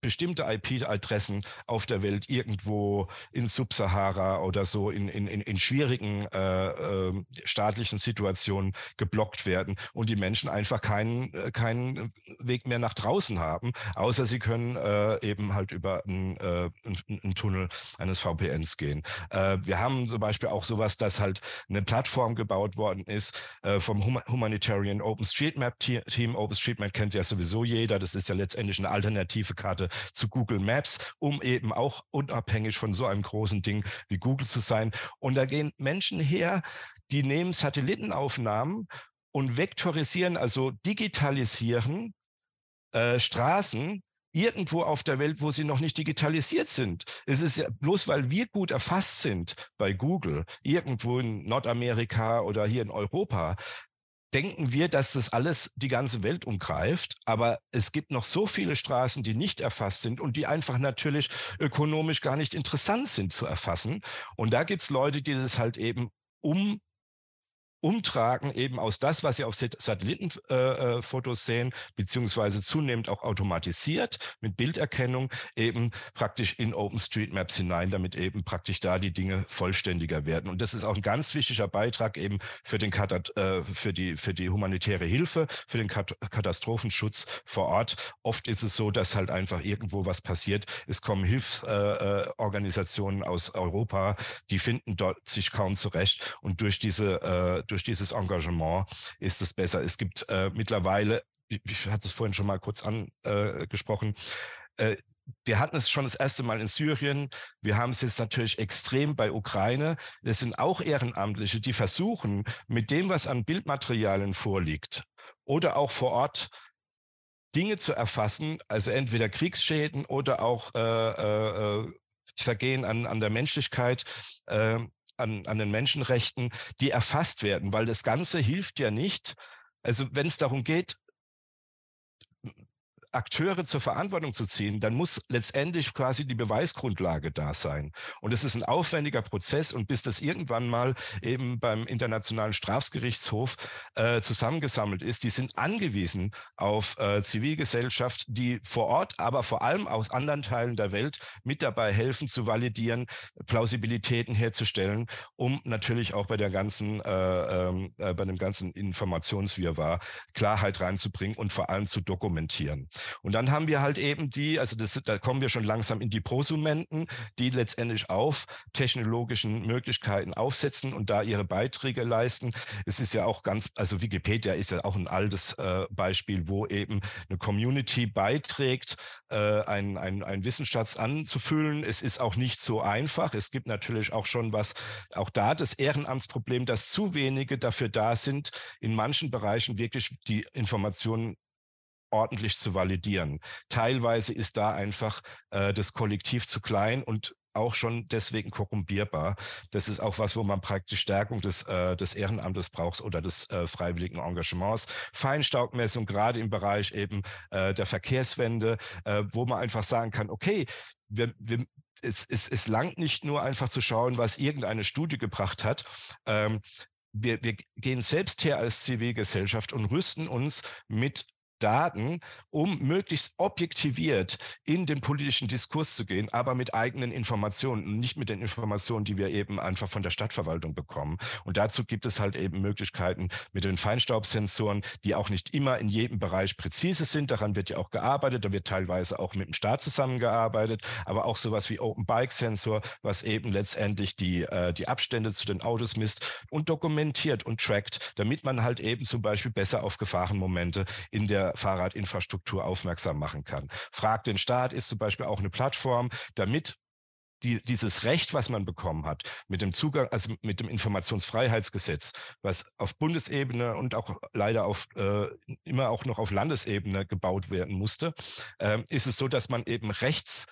bestimmte IP-Adressen auf der Welt irgendwo in Subsahara oder so in, in, in, schwierigen äh, äh, staatlichen Situationen geblockt werden und die Menschen einfach keinen, äh, keinen Weg mehr nach draußen haben, außer sie können äh, eben halt über einen, äh, einen Tunnel eines VPNs gehen. Äh, wir haben zum Beispiel auch sowas, dass halt eine Plattform gebaut worden ist äh, vom Humanitarian OpenStreetMap Team. OpenStreetMap kennt ja sowieso jeder. Das ist ja letztendlich eine alternative Karte zu Google Maps, um eben auch unabhängig von so einem großen Ding wie Google zu sein. Und da gehen Menschen her, die nehmen Satellitenaufnahmen und vektorisieren, also digitalisieren äh, Straßen irgendwo auf der Welt, wo sie noch nicht digitalisiert sind. Es ist ja bloß, weil wir gut erfasst sind bei Google, irgendwo in Nordamerika oder hier in Europa, denken wir, dass das alles die ganze Welt umgreift. Aber es gibt noch so viele Straßen, die nicht erfasst sind und die einfach natürlich ökonomisch gar nicht interessant sind zu erfassen. Und da gibt es Leute, die das halt eben um umtragen eben aus das, was Sie auf Satellitenfotos äh, äh sehen, beziehungsweise zunehmend auch automatisiert mit Bilderkennung eben praktisch in OpenStreetMaps hinein, damit eben praktisch da die Dinge vollständiger werden. Und das ist auch ein ganz wichtiger Beitrag eben für, den äh, für, die, für die humanitäre Hilfe, für den Kat Katastrophenschutz vor Ort. Oft ist es so, dass halt einfach irgendwo was passiert. Es kommen Hilfsorganisationen aus Europa, die finden dort sich kaum zurecht und durch diese durch dieses Engagement ist es besser. Es gibt äh, mittlerweile, ich hatte es vorhin schon mal kurz angesprochen, äh, wir hatten es schon das erste Mal in Syrien. Wir haben es jetzt natürlich extrem bei Ukraine. Es sind auch Ehrenamtliche, die versuchen, mit dem, was an Bildmaterialien vorliegt oder auch vor Ort Dinge zu erfassen, also entweder Kriegsschäden oder auch äh, äh, äh Vergehen an, an der Menschlichkeit, äh, an, an den Menschenrechten, die erfasst werden, weil das Ganze hilft ja nicht. Also wenn es darum geht, Akteure zur Verantwortung zu ziehen, dann muss letztendlich quasi die Beweisgrundlage da sein. Und es ist ein aufwendiger Prozess und bis das irgendwann mal eben beim Internationalen Strafgerichtshof äh, zusammengesammelt ist, die sind angewiesen auf äh, Zivilgesellschaft, die vor Ort, aber vor allem aus anderen Teilen der Welt mit dabei helfen zu validieren, Plausibilitäten herzustellen, um natürlich auch bei der ganzen, äh, ähm, äh, bei dem ganzen Informationswirrwarr Klarheit reinzubringen und vor allem zu dokumentieren. Und dann haben wir halt eben die, also das, da kommen wir schon langsam in die Prosumenten, die letztendlich auf technologischen Möglichkeiten aufsetzen und da ihre Beiträge leisten. Es ist ja auch ganz, also Wikipedia ist ja auch ein altes äh, Beispiel, wo eben eine Community beiträgt, äh, einen, einen Wissensschatz anzufüllen. Es ist auch nicht so einfach. Es gibt natürlich auch schon was, auch da das Ehrenamtsproblem, dass zu wenige dafür da sind, in manchen Bereichen wirklich die Informationen ordentlich zu validieren. Teilweise ist da einfach äh, das Kollektiv zu klein und auch schon deswegen korrumpierbar. Das ist auch was, wo man praktisch Stärkung des, äh, des Ehrenamtes braucht oder des äh, freiwilligen Engagements. Feinstaubmessung, gerade im Bereich eben äh, der Verkehrswende, äh, wo man einfach sagen kann, okay, wir, wir, es, es, es langt nicht nur einfach zu schauen, was irgendeine Studie gebracht hat. Ähm, wir, wir gehen selbst her als Zivilgesellschaft und rüsten uns mit Daten, um möglichst objektiviert in den politischen Diskurs zu gehen, aber mit eigenen Informationen und nicht mit den Informationen, die wir eben einfach von der Stadtverwaltung bekommen. Und dazu gibt es halt eben Möglichkeiten mit den Feinstaubsensoren, die auch nicht immer in jedem Bereich präzise sind. Daran wird ja auch gearbeitet. Da wird teilweise auch mit dem Staat zusammengearbeitet, aber auch sowas wie Open Bike Sensor, was eben letztendlich die, äh, die Abstände zu den Autos misst und dokumentiert und trackt, damit man halt eben zum Beispiel besser auf Gefahrenmomente in der Fahrradinfrastruktur aufmerksam machen kann. Frag den Staat ist zum Beispiel auch eine Plattform, damit die, dieses Recht, was man bekommen hat, mit dem Zugang, also mit dem Informationsfreiheitsgesetz, was auf Bundesebene und auch leider auf äh, immer auch noch auf Landesebene gebaut werden musste, äh, ist es so, dass man eben Rechts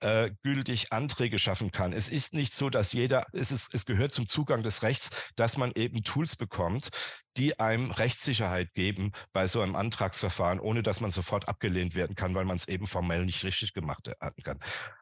äh, gültig Anträge schaffen kann. Es ist nicht so, dass jeder, es, ist, es gehört zum Zugang des Rechts, dass man eben Tools bekommt, die einem Rechtssicherheit geben bei so einem Antragsverfahren, ohne dass man sofort abgelehnt werden kann, weil man es eben formell nicht richtig gemacht haben kann.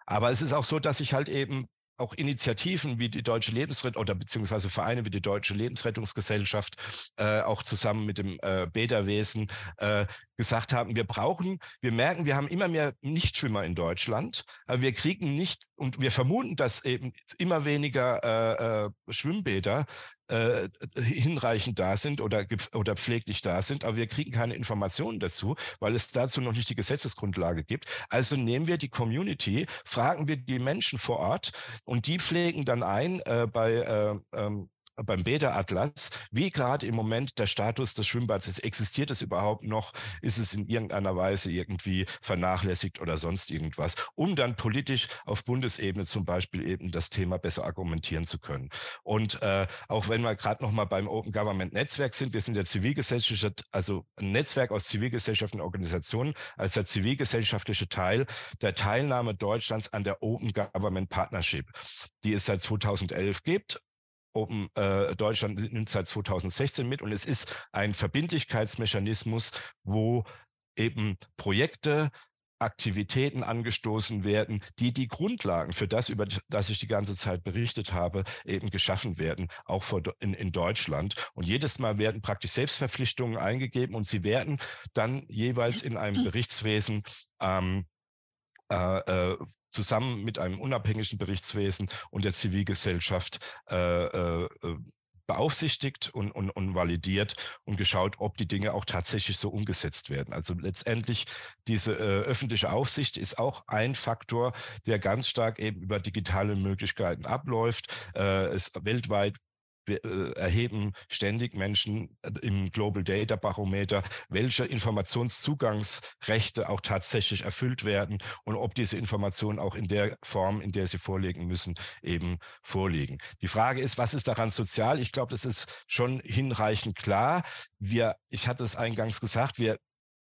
Aber es ist auch so, dass ich halt eben auch Initiativen wie die Deutsche Lebensrettung oder beziehungsweise Vereine wie die Deutsche Lebensrettungsgesellschaft, äh, auch zusammen mit dem äh, Bäderwesen, äh, gesagt haben, wir brauchen, wir merken, wir haben immer mehr Nichtschwimmer in Deutschland, aber wir kriegen nicht, und wir vermuten, dass eben immer weniger äh, äh, Schwimmbäder äh, hinreichend da sind oder, oder pfleglich da sind, aber wir kriegen keine Informationen dazu, weil es dazu noch nicht die Gesetzesgrundlage gibt. Also nehmen wir die Community, fragen wir die Menschen vor Ort und die pflegen dann ein äh, bei äh, ähm, beim Bäderatlas, wie gerade im Moment der Status des Schwimmbads ist. Existiert es überhaupt noch? Ist es in irgendeiner Weise irgendwie vernachlässigt oder sonst irgendwas? Um dann politisch auf Bundesebene zum Beispiel eben das Thema besser argumentieren zu können. Und äh, auch wenn wir gerade noch mal beim Open Government Netzwerk sind, wir sind der zivilgesellschaftliche, also ein Netzwerk aus zivilgesellschaftlichen Organisationen als der zivilgesellschaftliche Teil der Teilnahme Deutschlands an der Open Government Partnership, die es seit 2011 gibt Open äh, Deutschland nimmt seit 2016 mit und es ist ein Verbindlichkeitsmechanismus, wo eben Projekte, Aktivitäten angestoßen werden, die die Grundlagen für das, über das ich die ganze Zeit berichtet habe, eben geschaffen werden, auch in, in Deutschland. Und jedes Mal werden praktisch Selbstverpflichtungen eingegeben und sie werden dann jeweils in einem Berichtswesen ähm, äh, äh zusammen mit einem unabhängigen Berichtswesen und der Zivilgesellschaft äh, äh, beaufsichtigt und, und, und validiert und geschaut, ob die Dinge auch tatsächlich so umgesetzt werden. Also letztendlich diese äh, öffentliche Aufsicht ist auch ein Faktor, der ganz stark eben über digitale Möglichkeiten abläuft. Äh, es weltweit äh, erheben ständig Menschen äh, im Global Data Barometer, welche Informationszugangsrechte auch tatsächlich erfüllt werden und ob diese Informationen auch in der Form, in der sie vorliegen müssen, eben vorliegen. Die Frage ist, was ist daran sozial? Ich glaube, das ist schon hinreichend klar. Wir, ich hatte es eingangs gesagt, wir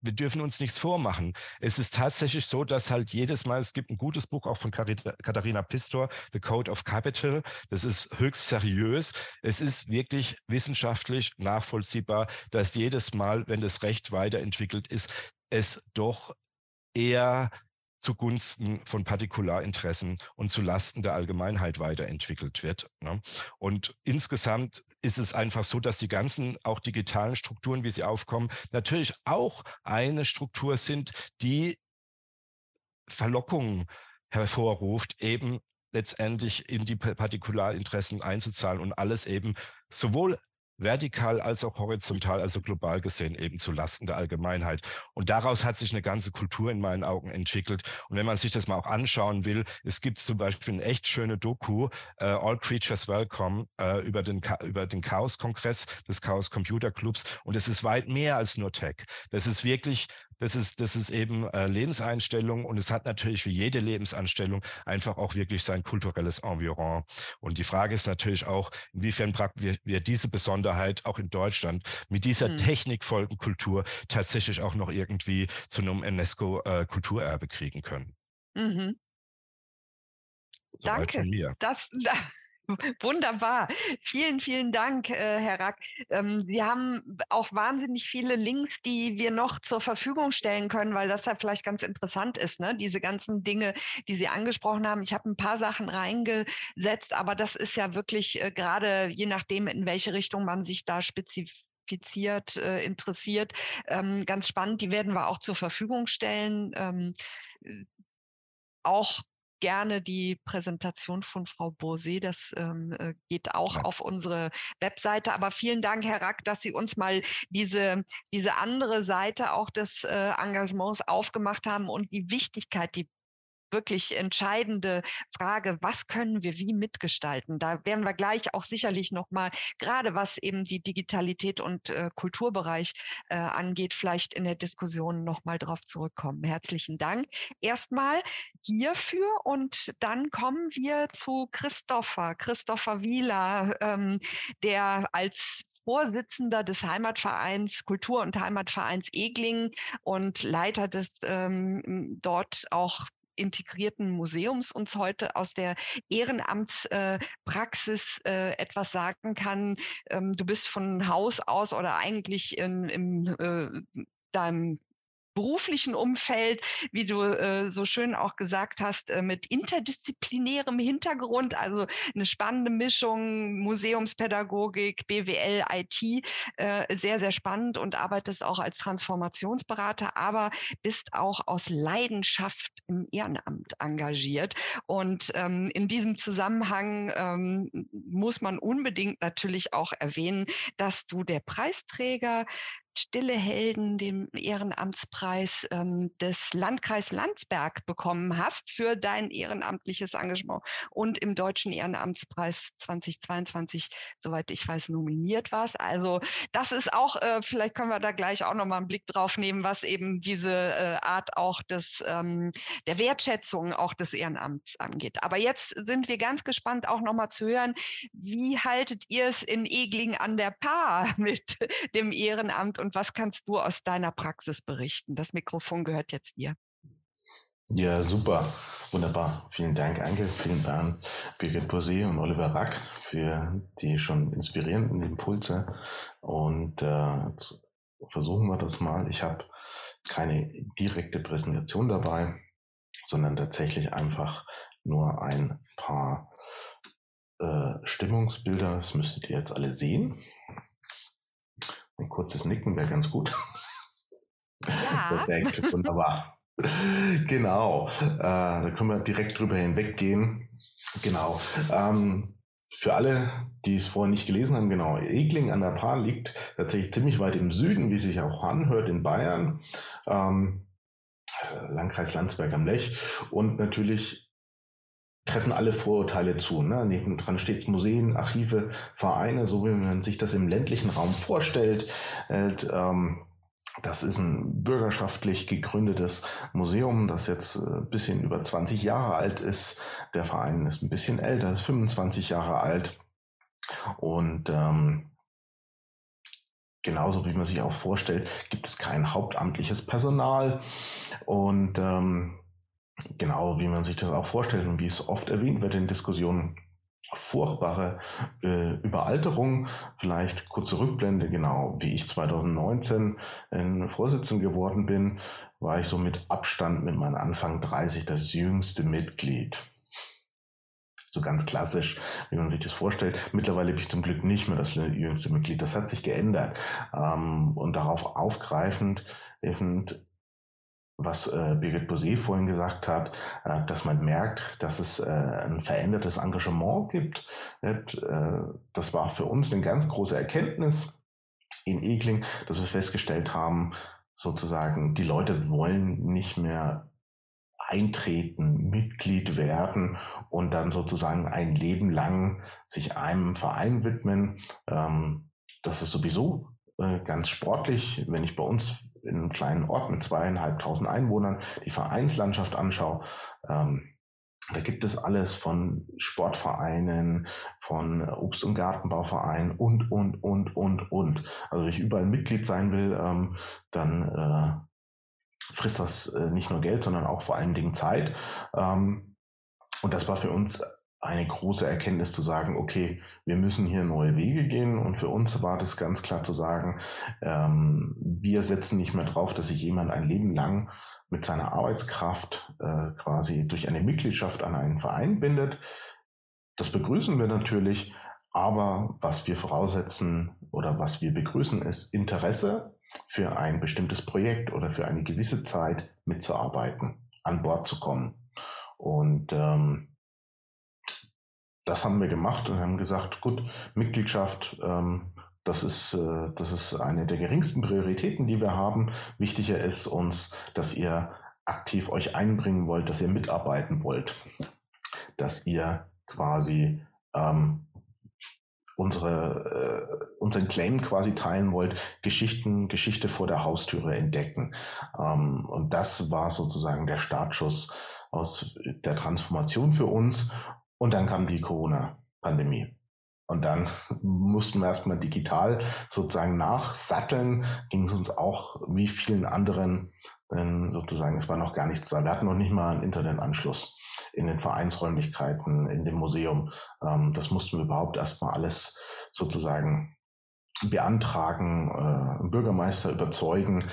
wir dürfen uns nichts vormachen. Es ist tatsächlich so, dass halt jedes Mal, es gibt ein gutes Buch auch von Katharina Pistor, The Code of Capital. Das ist höchst seriös. Es ist wirklich wissenschaftlich nachvollziehbar, dass jedes Mal, wenn das Recht weiterentwickelt ist, es doch eher zugunsten von Partikularinteressen und zu Lasten der Allgemeinheit weiterentwickelt wird. Ne? Und insgesamt ist es einfach so, dass die ganzen auch digitalen Strukturen, wie sie aufkommen, natürlich auch eine Struktur sind, die Verlockungen hervorruft, eben letztendlich in die Partikularinteressen einzuzahlen und alles eben sowohl vertikal als auch horizontal, also global gesehen eben zu Lasten der Allgemeinheit. Und daraus hat sich eine ganze Kultur in meinen Augen entwickelt. Und wenn man sich das mal auch anschauen will, es gibt zum Beispiel eine echt schöne Doku, äh, All Creatures Welcome, äh, über den, über den Chaos-Kongress des Chaos Computer Clubs. Und es ist weit mehr als nur Tech. Das ist wirklich das ist, das ist eben äh, Lebenseinstellung und es hat natürlich wie jede Lebenseinstellung einfach auch wirklich sein kulturelles Environ. Und die Frage ist natürlich auch, inwiefern wir, wir diese Besonderheit auch in Deutschland mit dieser mhm. technikvollen Kultur tatsächlich auch noch irgendwie zu einem UNESCO-Kulturerbe äh, kriegen können. Mhm. Danke. Das, Wunderbar. Vielen, vielen Dank, äh, Herr Rack. Ähm, Sie haben auch wahnsinnig viele Links, die wir noch zur Verfügung stellen können, weil das ja vielleicht ganz interessant ist, ne? diese ganzen Dinge, die Sie angesprochen haben. Ich habe ein paar Sachen reingesetzt, aber das ist ja wirklich äh, gerade je nachdem, in welche Richtung man sich da spezifiziert äh, interessiert. Ähm, ganz spannend, die werden wir auch zur Verfügung stellen. Ähm, äh, auch gerne die Präsentation von Frau Bose. Das ähm, äh, geht auch ja. auf unsere Webseite. Aber vielen Dank, Herr Rack, dass Sie uns mal diese, diese andere Seite auch des äh, Engagements aufgemacht haben und die Wichtigkeit, die wirklich entscheidende Frage, was können wir wie mitgestalten? Da werden wir gleich auch sicherlich nochmal, gerade was eben die Digitalität und äh, Kulturbereich äh, angeht, vielleicht in der Diskussion nochmal drauf zurückkommen. Herzlichen Dank erstmal hierfür und dann kommen wir zu Christopher, Christopher Wieler, ähm, der als Vorsitzender des Heimatvereins Kultur- und Heimatvereins Egling und Leiter des ähm, dort auch integrierten Museums uns heute aus der Ehrenamtspraxis äh, äh, etwas sagen kann. Ähm, du bist von Haus aus oder eigentlich in, im, äh, deinem beruflichen Umfeld, wie du äh, so schön auch gesagt hast, äh, mit interdisziplinärem Hintergrund, also eine spannende Mischung Museumspädagogik, BWL, IT, äh, sehr, sehr spannend und arbeitest auch als Transformationsberater, aber bist auch aus Leidenschaft im Ehrenamt engagiert. Und ähm, in diesem Zusammenhang ähm, muss man unbedingt natürlich auch erwähnen, dass du der Preisträger Stille Helden den Ehrenamtspreis ähm, des Landkreis Landsberg bekommen hast für dein ehrenamtliches Engagement und im Deutschen Ehrenamtspreis 2022, soweit ich weiß, nominiert warst. Also das ist auch, äh, vielleicht können wir da gleich auch nochmal einen Blick drauf nehmen, was eben diese äh, Art auch des, ähm, der Wertschätzung auch des Ehrenamts angeht. Aber jetzt sind wir ganz gespannt auch nochmal zu hören, wie haltet ihr es in Egling an der Paar mit dem Ehrenamt und was kannst du aus deiner Praxis berichten? Das Mikrofon gehört jetzt dir. Ja, super. Wunderbar. Vielen Dank, Anke. Vielen Dank, Birgit Posé und Oliver Rack für die schon inspirierenden Impulse. Und äh, versuchen wir das mal. Ich habe keine direkte Präsentation dabei, sondern tatsächlich einfach nur ein paar äh, Stimmungsbilder. Das müsstet ihr jetzt alle sehen. Ein kurzes Nicken wäre ganz gut. Ja. Perfekt, wunderbar. genau, äh, da können wir direkt drüber hinweggehen. Genau. Ähm, für alle, die es vorher nicht gelesen haben, genau, Egling an der Paar liegt tatsächlich ziemlich weit im Süden, wie sich auch anhört, in Bayern. Ähm, Landkreis Landsberg am Lech und natürlich treffen alle Vorurteile zu. Ne? Neben dran steht Museen, Archive, Vereine, so wie man sich das im ländlichen Raum vorstellt. Und, ähm, das ist ein bürgerschaftlich gegründetes Museum, das jetzt ein äh, bisschen über 20 Jahre alt ist. Der Verein ist ein bisschen älter, ist 25 Jahre alt. Und ähm, genauso wie man sich auch vorstellt, gibt es kein hauptamtliches Personal. Und ähm, genau wie man sich das auch vorstellt und wie es oft erwähnt wird in Diskussionen, furchtbare äh, Überalterung. Vielleicht kurze Rückblende, genau, wie ich 2019 äh, Vorsitzender geworden bin, war ich so mit Abstand mit meinem Anfang 30 das jüngste Mitglied. So ganz klassisch, wie man sich das vorstellt. Mittlerweile bin ich zum Glück nicht mehr das jüngste Mitglied. Das hat sich geändert. Ähm, und darauf aufgreifend, eben was äh, Birgit Bosé vorhin gesagt hat, äh, dass man merkt, dass es äh, ein verändertes Engagement gibt. Äh, das war für uns eine ganz große Erkenntnis in Egling, dass wir festgestellt haben, sozusagen, die Leute wollen nicht mehr eintreten, Mitglied werden und dann sozusagen ein Leben lang sich einem Verein widmen. Ähm, das ist sowieso äh, ganz sportlich. Wenn ich bei uns in einem kleinen Ort mit zweieinhalbtausend Einwohnern die Vereinslandschaft anschaue, ähm, da gibt es alles von Sportvereinen, von Obst- und Gartenbauvereinen und, und, und, und, und. Also wenn ich überall Mitglied sein will, ähm, dann äh, frisst das äh, nicht nur Geld, sondern auch vor allen Dingen Zeit. Ähm, und das war für uns eine große Erkenntnis zu sagen, okay, wir müssen hier neue Wege gehen. Und für uns war das ganz klar zu sagen, ähm, wir setzen nicht mehr drauf, dass sich jemand ein Leben lang mit seiner Arbeitskraft äh, quasi durch eine Mitgliedschaft an einen Verein bindet. Das begrüßen wir natürlich, aber was wir voraussetzen oder was wir begrüßen, ist Interesse für ein bestimmtes Projekt oder für eine gewisse Zeit mitzuarbeiten, an Bord zu kommen. Und ähm, das haben wir gemacht und haben gesagt, gut, Mitgliedschaft, ähm, das ist, äh, das ist eine der geringsten Prioritäten, die wir haben. Wichtiger ist uns, dass ihr aktiv euch einbringen wollt, dass ihr mitarbeiten wollt, dass ihr quasi ähm, unsere, äh, unseren Claim quasi teilen wollt, Geschichten, Geschichte vor der Haustüre entdecken. Ähm, und das war sozusagen der Startschuss aus der Transformation für uns. Und dann kam die Corona-Pandemie. Und dann mussten wir erstmal digital sozusagen nachsatteln, ging es uns auch wie vielen anderen denn sozusagen, es war noch gar nichts da. Wir hatten noch nicht mal einen Internetanschluss in den Vereinsräumlichkeiten, in dem Museum. Ähm, das mussten wir überhaupt erstmal alles sozusagen beantragen, äh, Bürgermeister überzeugen,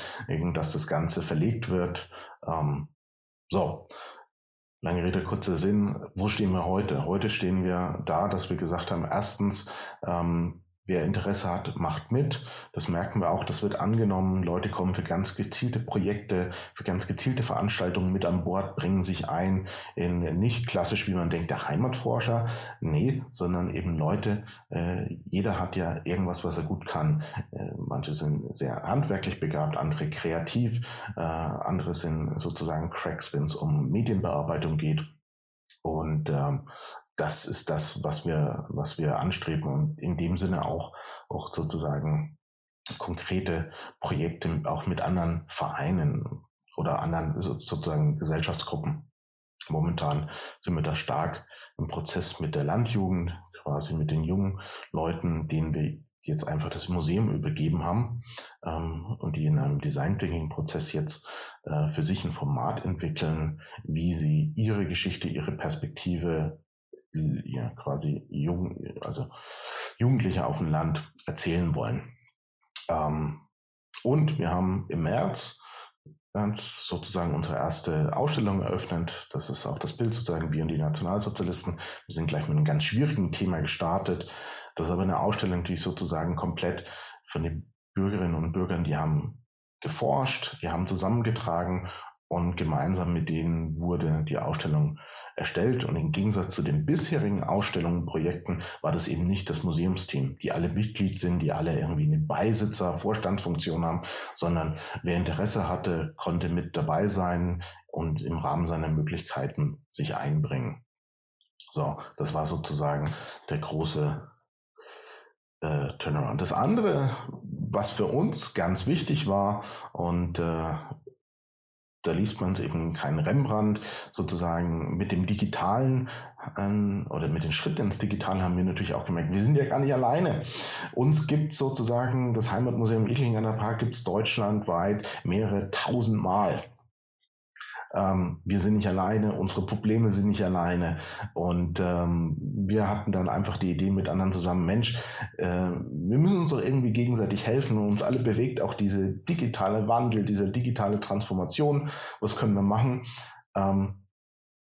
dass das Ganze verlegt wird. Ähm, so, lange Rede, kurzer Sinn. Wo stehen wir heute? Heute stehen wir da, dass wir gesagt haben, erstens, ähm, Wer Interesse hat, macht mit. Das merken wir auch. Das wird angenommen. Leute kommen für ganz gezielte Projekte, für ganz gezielte Veranstaltungen mit an Bord, bringen sich ein in nicht klassisch, wie man denkt, der Heimatforscher. Nee, sondern eben Leute. Äh, jeder hat ja irgendwas, was er gut kann. Äh, manche sind sehr handwerklich begabt, andere kreativ, äh, andere sind sozusagen Cracks, wenn es um Medienbearbeitung geht. Und ähm, das ist das, was wir, was wir anstreben und in dem Sinne auch, auch sozusagen konkrete Projekte auch mit anderen Vereinen oder anderen sozusagen Gesellschaftsgruppen. Momentan sind wir da stark im Prozess mit der Landjugend, quasi mit den jungen Leuten, denen wir jetzt einfach das Museum übergeben haben ähm, und die in einem Design Thinking Prozess jetzt äh, für sich ein Format entwickeln, wie sie ihre Geschichte, ihre Perspektive ja, quasi jung, also Jugendliche auf dem Land erzählen wollen. Ähm, und wir haben im März ganz sozusagen unsere erste Ausstellung eröffnet. Das ist auch das Bild sozusagen, wir und die Nationalsozialisten. Wir sind gleich mit einem ganz schwierigen Thema gestartet. Das ist aber eine Ausstellung, die sozusagen komplett von den Bürgerinnen und Bürgern, die haben geforscht, die haben zusammengetragen und gemeinsam mit denen wurde die Ausstellung erstellt. Und im Gegensatz zu den bisherigen Ausstellungen, Projekten war das eben nicht das Museumsteam, die alle Mitglied sind, die alle irgendwie eine Beisitzer, Vorstandsfunktion haben, sondern wer Interesse hatte, konnte mit dabei sein und im Rahmen seiner Möglichkeiten sich einbringen. So, das war sozusagen der große äh, Turnaround. Das andere, was für uns ganz wichtig war und äh, da liest man es eben kein Rembrandt, sozusagen mit dem Digitalen ähm, oder mit den Schritten ins Digitale haben wir natürlich auch gemerkt, wir sind ja gar nicht alleine. Uns gibt sozusagen das Heimatmuseum Eklinger Park gibt es deutschlandweit mehrere tausend Mal ähm, wir sind nicht alleine, unsere Probleme sind nicht alleine. Und ähm, wir hatten dann einfach die Idee mit anderen zusammen, Mensch, äh, wir müssen uns doch irgendwie gegenseitig helfen und uns alle bewegt auch diese digitale Wandel, diese digitale Transformation. Was können wir machen? Ähm,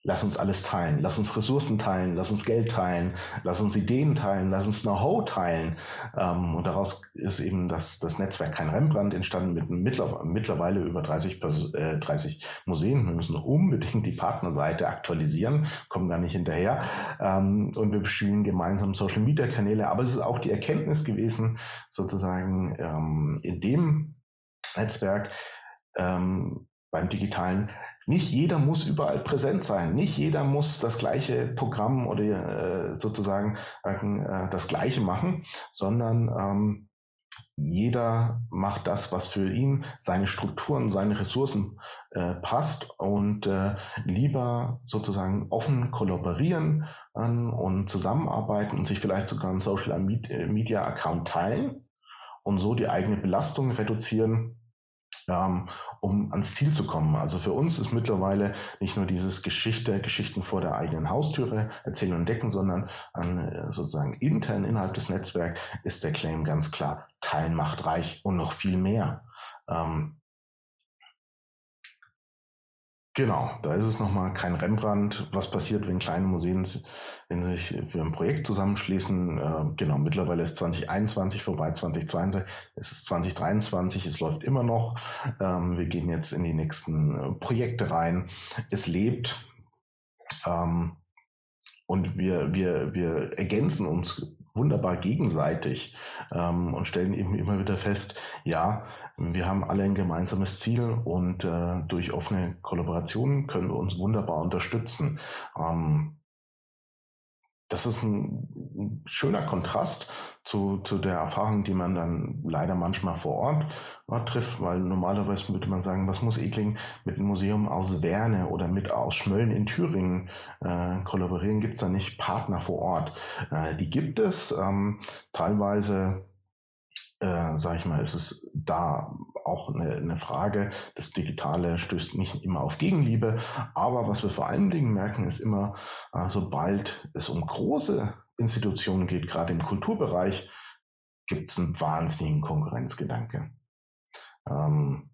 Lass uns alles teilen. Lass uns Ressourcen teilen. Lass uns Geld teilen. Lass uns Ideen teilen. Lass uns Know-how teilen. Ähm, und daraus ist eben das, das Netzwerk Kein Rembrandt entstanden mit mittlerweile über 30, äh, 30 Museen. Wir müssen unbedingt die Partnerseite aktualisieren, kommen gar nicht hinterher. Ähm, und wir bespielen gemeinsam Social Media Kanäle. Aber es ist auch die Erkenntnis gewesen, sozusagen ähm, in dem Netzwerk, ähm, beim digitalen, nicht jeder muss überall präsent sein. Nicht jeder muss das gleiche Programm oder äh, sozusagen äh, das gleiche machen, sondern ähm, jeder macht das, was für ihn, seine Strukturen, seine Ressourcen äh, passt und äh, lieber sozusagen offen kollaborieren äh, und zusammenarbeiten und sich vielleicht sogar einen Social Media Account teilen und so die eigene Belastung reduzieren um ans Ziel zu kommen. Also für uns ist mittlerweile nicht nur dieses Geschichte, Geschichten vor der eigenen Haustüre erzählen und entdecken, sondern äh, sozusagen intern innerhalb des Netzwerks ist der Claim ganz klar, Teilen macht reich und noch viel mehr. Ähm, Genau, da ist es nochmal kein Rembrandt. Was passiert, wenn kleine Museen wenn sich für ein Projekt zusammenschließen? Äh, genau, mittlerweile ist 2021 vorbei, 2022 es ist 2023, es läuft immer noch. Ähm, wir gehen jetzt in die nächsten äh, Projekte rein. Es lebt. Ähm, und wir, wir, wir ergänzen uns wunderbar gegenseitig ähm, und stellen eben immer wieder fest, ja, wir haben alle ein gemeinsames Ziel und äh, durch offene Kollaborationen können wir uns wunderbar unterstützen. Ähm, das ist ein, ein, schöner Kontrast zu, zu der Erfahrung, die man dann leider manchmal vor Ort äh, trifft, weil normalerweise würde man sagen, was muss Ekling mit einem Museum aus Werne oder mit aus Schmölln in Thüringen äh, kollaborieren? Gibt es da nicht Partner vor Ort? Äh, die gibt es. Ähm, teilweise äh, sage ich mal, ist es da auch eine, eine Frage. Das Digitale stößt nicht immer auf Gegenliebe, aber was wir vor allen Dingen merken, ist immer, äh, sobald es um große Institutionen geht, gerade im Kulturbereich, gibt es einen wahnsinnigen Konkurrenzgedanke. Ähm,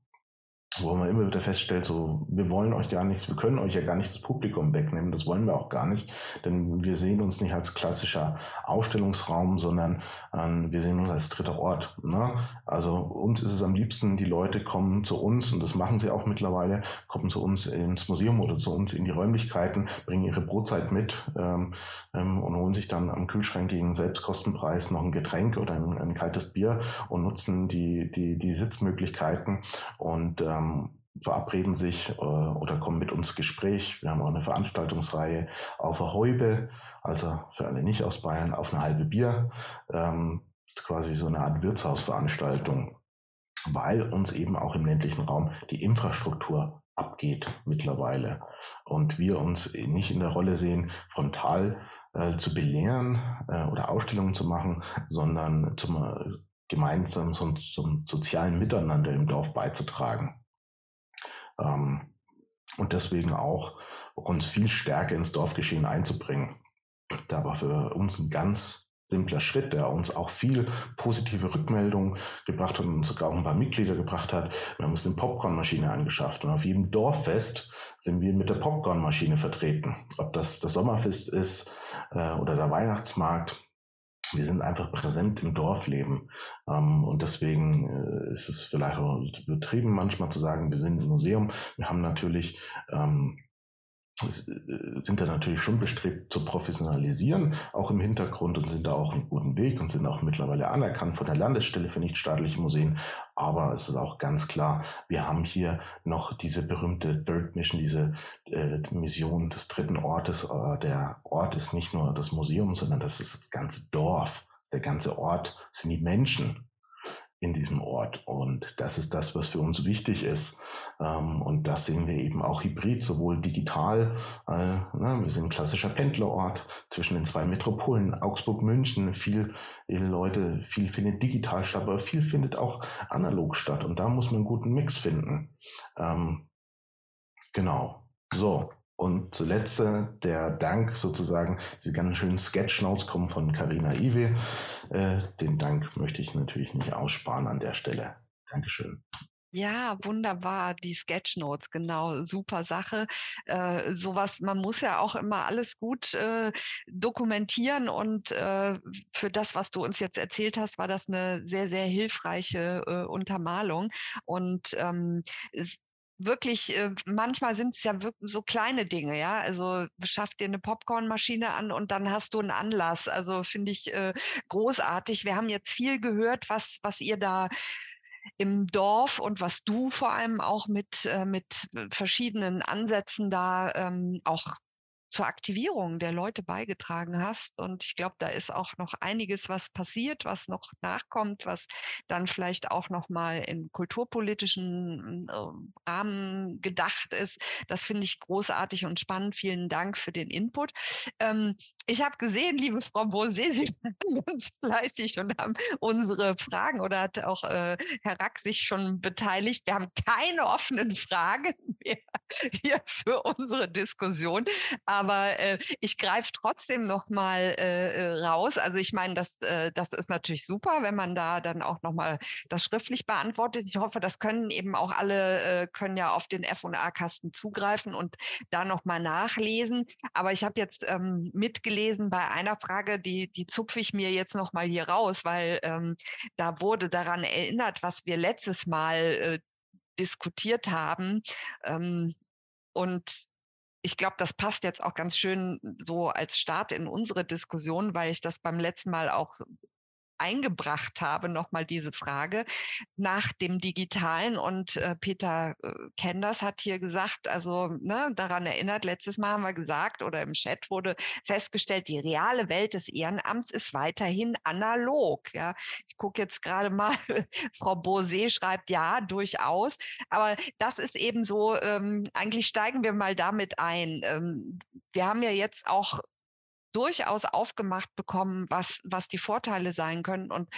wo man immer wieder feststellt, so, wir wollen euch gar nichts, wir können euch ja gar nicht das Publikum wegnehmen, das wollen wir auch gar nicht, denn wir sehen uns nicht als klassischer Ausstellungsraum, sondern äh, wir sehen uns als dritter Ort. Ne? Also uns ist es am liebsten, die Leute kommen zu uns, und das machen sie auch mittlerweile, kommen zu uns ins Museum oder zu uns in die Räumlichkeiten, bringen ihre Brotzeit mit ähm, ähm, und holen sich dann am Kühlschrank gegen Selbstkostenpreis noch ein Getränk oder ein, ein kaltes Bier und nutzen die, die, die Sitzmöglichkeiten und ähm, ähm, verabreden sich äh, oder kommen mit uns Gespräch. Wir haben auch eine Veranstaltungsreihe auf der Heube, also für alle nicht aus Bayern, auf eine halbe Bier. Ähm, quasi so eine Art Wirtshausveranstaltung, weil uns eben auch im ländlichen Raum die Infrastruktur abgeht mittlerweile und wir uns nicht in der Rolle sehen, frontal äh, zu belehren äh, oder Ausstellungen zu machen, sondern zum äh, gemeinsam zum, zum sozialen Miteinander im Dorf beizutragen. Ähm, und deswegen auch uns viel stärker ins Dorfgeschehen einzubringen. Da war für uns ein ganz simpler Schritt, der uns auch viel positive Rückmeldungen gebracht hat und sogar auch ein paar Mitglieder gebracht hat. Wir haben uns eine Popcornmaschine angeschafft und auf jedem Dorffest sind wir mit der Popcornmaschine vertreten. Ob das das Sommerfest ist äh, oder der Weihnachtsmarkt wir sind einfach präsent im Dorfleben. Ähm, und deswegen äh, ist es vielleicht auch betrieben, manchmal zu sagen, wir sind im Museum. Wir haben natürlich ähm, äh, sind da natürlich schon bestrebt zu professionalisieren, auch im Hintergrund und sind da auch einen guten Weg und sind auch mittlerweile anerkannt von der Landesstelle für nichtstaatliche Museen. Aber es ist auch ganz klar, wir haben hier noch diese berühmte Third Mission, diese äh, Mission des dritten Ortes. Äh, der Ort ist nicht nur das Museum, sondern das ist das ganze Dorf. Der ganze Ort sind die Menschen in diesem Ort. Und das ist das, was für uns wichtig ist. Ähm, und das sehen wir eben auch hybrid, sowohl digital, äh, na, wir sind ein klassischer Pendlerort zwischen den zwei Metropolen, Augsburg, München. Viel Leute, viel findet digital statt, aber viel findet auch analog statt. Und da muss man einen guten Mix finden. Ähm, genau. So. Und zuletzt äh, der Dank sozusagen, diese ganz schönen Sketchnotes kommen von Karina Iwe. Äh, den Dank möchte ich natürlich nicht aussparen an der Stelle. Dankeschön. Ja, wunderbar, die Sketchnotes, genau, super Sache. Äh, sowas, man muss ja auch immer alles gut äh, dokumentieren und äh, für das, was du uns jetzt erzählt hast, war das eine sehr, sehr hilfreiche äh, Untermalung. Und ähm, wirklich, äh, manchmal sind es ja so kleine Dinge, ja. Also schaff dir eine Popcornmaschine an und dann hast du einen Anlass. Also finde ich äh, großartig. Wir haben jetzt viel gehört, was, was ihr da im Dorf und was du vor allem auch mit, äh, mit verschiedenen Ansätzen da ähm, auch zur Aktivierung der Leute beigetragen hast. Und ich glaube, da ist auch noch einiges, was passiert, was noch nachkommt, was dann vielleicht auch noch mal in kulturpolitischen äh, Rahmen gedacht ist. Das finde ich großartig und spannend. Vielen Dank für den Input. Ähm, ich habe gesehen, liebe Frau Bose, Sie waren ganz fleißig und haben unsere Fragen oder hat auch äh, Herr Rack sich schon beteiligt. Wir haben keine offenen Fragen mehr hier für unsere Diskussion. Aber äh, ich greife trotzdem noch mal äh, äh, raus. Also ich meine, das, äh, das ist natürlich super, wenn man da dann auch noch mal das schriftlich beantwortet. Ich hoffe, das können eben auch alle, äh, können ja auf den F&A-Kasten zugreifen und da noch mal nachlesen. Aber ich habe jetzt ähm, mitgelesen bei einer Frage, die, die zupfe ich mir jetzt noch mal hier raus, weil ähm, da wurde daran erinnert, was wir letztes Mal äh, diskutiert haben. Ähm, und ich glaube, das passt jetzt auch ganz schön so als Start in unsere Diskussion, weil ich das beim letzten Mal auch eingebracht habe, nochmal diese Frage nach dem Digitalen. Und äh, Peter äh, Kenders hat hier gesagt, also ne, daran erinnert, letztes Mal haben wir gesagt oder im Chat wurde festgestellt, die reale Welt des Ehrenamts ist weiterhin analog. Ja, ich gucke jetzt gerade mal, Frau Bosé schreibt ja, durchaus. Aber das ist eben so, ähm, eigentlich steigen wir mal damit ein. Ähm, wir haben ja jetzt auch durchaus aufgemacht bekommen, was, was die Vorteile sein können. Und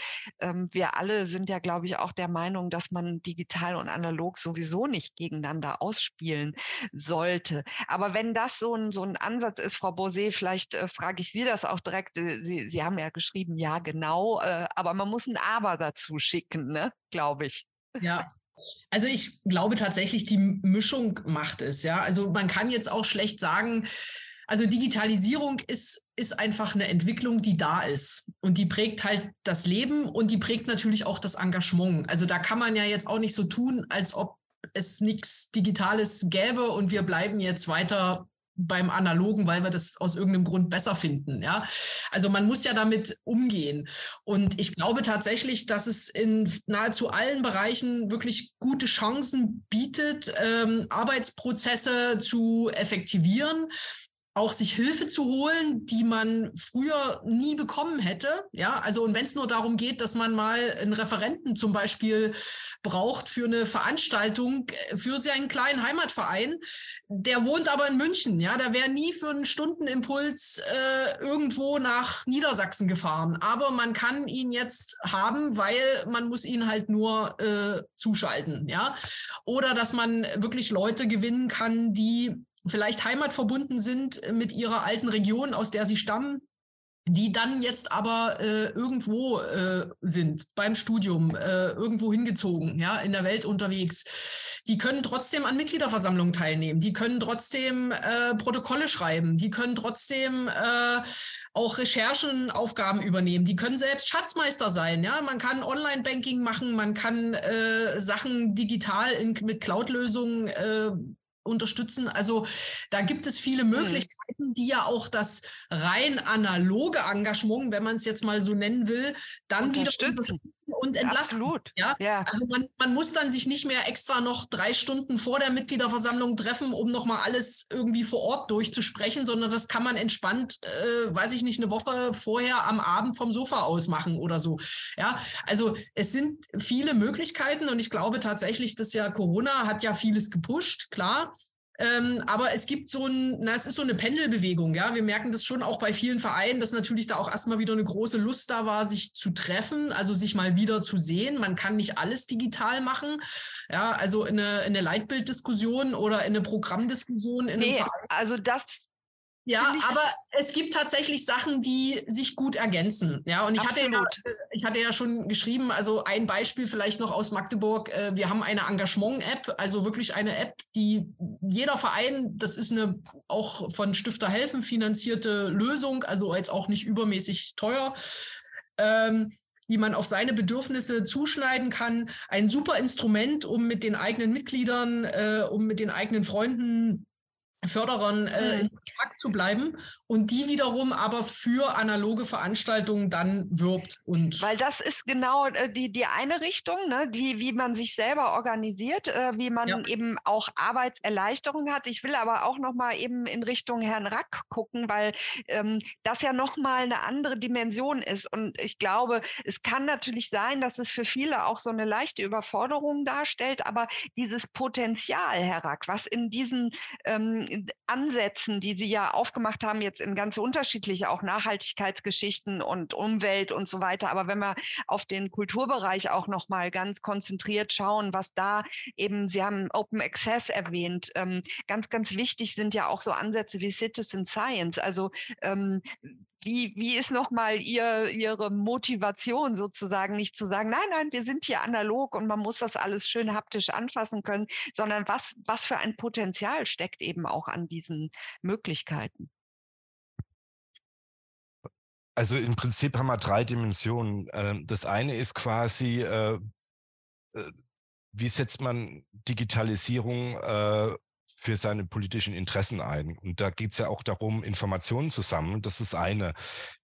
ähm, wir alle sind ja, glaube ich, auch der Meinung, dass man digital und analog sowieso nicht gegeneinander ausspielen sollte. Aber wenn das so ein, so ein Ansatz ist, Frau Bosé, vielleicht äh, frage ich Sie das auch direkt. Sie, Sie haben ja geschrieben, ja, genau, äh, aber man muss ein Aber dazu schicken, ne? glaube ich. Ja, also ich glaube tatsächlich, die Mischung macht es, ja. Also man kann jetzt auch schlecht sagen, also Digitalisierung ist, ist einfach eine Entwicklung, die da ist. Und die prägt halt das Leben und die prägt natürlich auch das Engagement. Also da kann man ja jetzt auch nicht so tun, als ob es nichts Digitales gäbe und wir bleiben jetzt weiter beim Analogen, weil wir das aus irgendeinem Grund besser finden. Ja, also man muss ja damit umgehen. Und ich glaube tatsächlich, dass es in nahezu allen Bereichen wirklich gute Chancen bietet, ähm, Arbeitsprozesse zu effektivieren auch sich Hilfe zu holen, die man früher nie bekommen hätte. Ja, also und wenn es nur darum geht, dass man mal einen Referenten zum Beispiel braucht für eine Veranstaltung äh, für seinen kleinen Heimatverein, der wohnt aber in München. Ja, da wäre nie für einen Stundenimpuls äh, irgendwo nach Niedersachsen gefahren. Aber man kann ihn jetzt haben, weil man muss ihn halt nur äh, zuschalten. Ja, oder dass man wirklich Leute gewinnen kann, die vielleicht heimatverbunden sind mit ihrer alten Region, aus der sie stammen, die dann jetzt aber äh, irgendwo äh, sind beim Studium, äh, irgendwo hingezogen, ja, in der Welt unterwegs. Die können trotzdem an Mitgliederversammlungen teilnehmen, die können trotzdem äh, Protokolle schreiben, die können trotzdem äh, auch Recherchenaufgaben übernehmen, die können selbst Schatzmeister sein, ja. Man kann Online-Banking machen, man kann äh, Sachen digital in, mit Cloud-Lösungen äh, unterstützen. Also da gibt es viele hm. Möglichkeiten, die ja auch das rein analoge Engagement, wenn man es jetzt mal so nennen will, dann wieder und entlasten. Absolut. Ja? ja. Also man, man, muss dann sich nicht mehr extra noch drei Stunden vor der Mitgliederversammlung treffen, um nochmal alles irgendwie vor Ort durchzusprechen, sondern das kann man entspannt, äh, weiß ich nicht, eine Woche vorher am Abend vom Sofa aus machen oder so. Ja, also es sind viele Möglichkeiten und ich glaube tatsächlich, dass ja Corona hat ja vieles gepusht, klar. Ähm, aber es gibt so ein, na, es ist so eine Pendelbewegung, ja. Wir merken das schon auch bei vielen Vereinen, dass natürlich da auch erstmal wieder eine große Lust da war, sich zu treffen, also sich mal wieder zu sehen. Man kann nicht alles digital machen. Ja, also eine, eine Leitbilddiskussion oder eine Programmdiskussion in nee. Also das, ja, aber es gibt tatsächlich Sachen, die sich gut ergänzen. Ja, und ich hatte ja, ich hatte ja schon geschrieben, also ein Beispiel vielleicht noch aus Magdeburg. Äh, wir haben eine Engagement-App, also wirklich eine App, die jeder Verein, das ist eine auch von Stifter Helfen finanzierte Lösung, also jetzt auch nicht übermäßig teuer. Ähm, die man auf seine Bedürfnisse zuschneiden kann. Ein super Instrument, um mit den eigenen Mitgliedern, äh, um mit den eigenen Freunden Förderern äh, in mhm. Kontakt zu bleiben und die wiederum aber für analoge Veranstaltungen dann wirbt. Und Weil das ist genau äh, die, die eine Richtung, ne? wie, wie man sich selber organisiert, äh, wie man ja. eben auch Arbeitserleichterung hat. Ich will aber auch noch mal eben in Richtung Herrn Rack gucken, weil ähm, das ja noch mal eine andere Dimension ist. Und ich glaube, es kann natürlich sein, dass es für viele auch so eine leichte Überforderung darstellt, aber dieses Potenzial, Herr Rack, was in diesen ähm, Ansätzen, die Sie ja aufgemacht haben, jetzt in ganz unterschiedliche, auch Nachhaltigkeitsgeschichten und Umwelt und so weiter. Aber wenn wir auf den Kulturbereich auch noch mal ganz konzentriert schauen, was da eben, Sie haben Open Access erwähnt, ähm, ganz, ganz wichtig sind ja auch so Ansätze wie Citizen Science. Also ähm, wie, wie ist nochmal ihr, Ihre Motivation sozusagen, nicht zu sagen, nein, nein, wir sind hier analog und man muss das alles schön haptisch anfassen können, sondern was, was für ein Potenzial steckt eben auch an diesen Möglichkeiten? Also im Prinzip haben wir drei Dimensionen. Ähm, das eine ist quasi, äh, äh, wie setzt man Digitalisierung äh, für seine politischen Interessen ein. Und da geht es ja auch darum, Informationen zu sammeln. Das ist eine.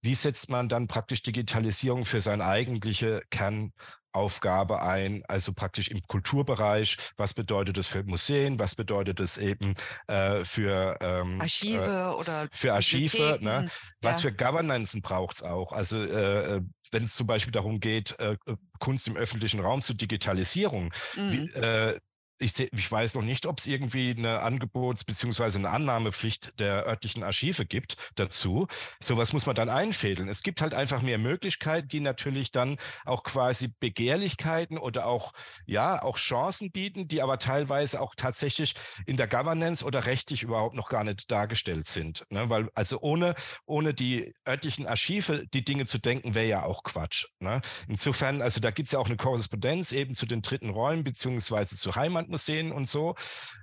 Wie setzt man dann praktisch Digitalisierung für seine eigentliche Kernaufgabe ein, also praktisch im Kulturbereich. Was bedeutet das für Museen? Was bedeutet das eben äh, für ähm, Archive äh, oder für Archive? Ne? Was ja. für Governance braucht es auch? Also äh, äh wenn es zum Beispiel darum geht, äh, Kunst im öffentlichen Raum zu Digitalisierung, mhm. wie, äh, ich, ich weiß noch nicht, ob es irgendwie eine Angebots- bzw. eine Annahmepflicht der örtlichen Archive gibt dazu. Sowas muss man dann einfädeln. Es gibt halt einfach mehr Möglichkeiten, die natürlich dann auch quasi Begehrlichkeiten oder auch, ja, auch Chancen bieten, die aber teilweise auch tatsächlich in der Governance oder rechtlich überhaupt noch gar nicht dargestellt sind. Ne? Weil also ohne, ohne die örtlichen Archive die Dinge zu denken, wäre ja auch Quatsch. Ne? Insofern, also da gibt es ja auch eine Korrespondenz eben zu den dritten Räumen beziehungsweise zu Heimatmuseen und so.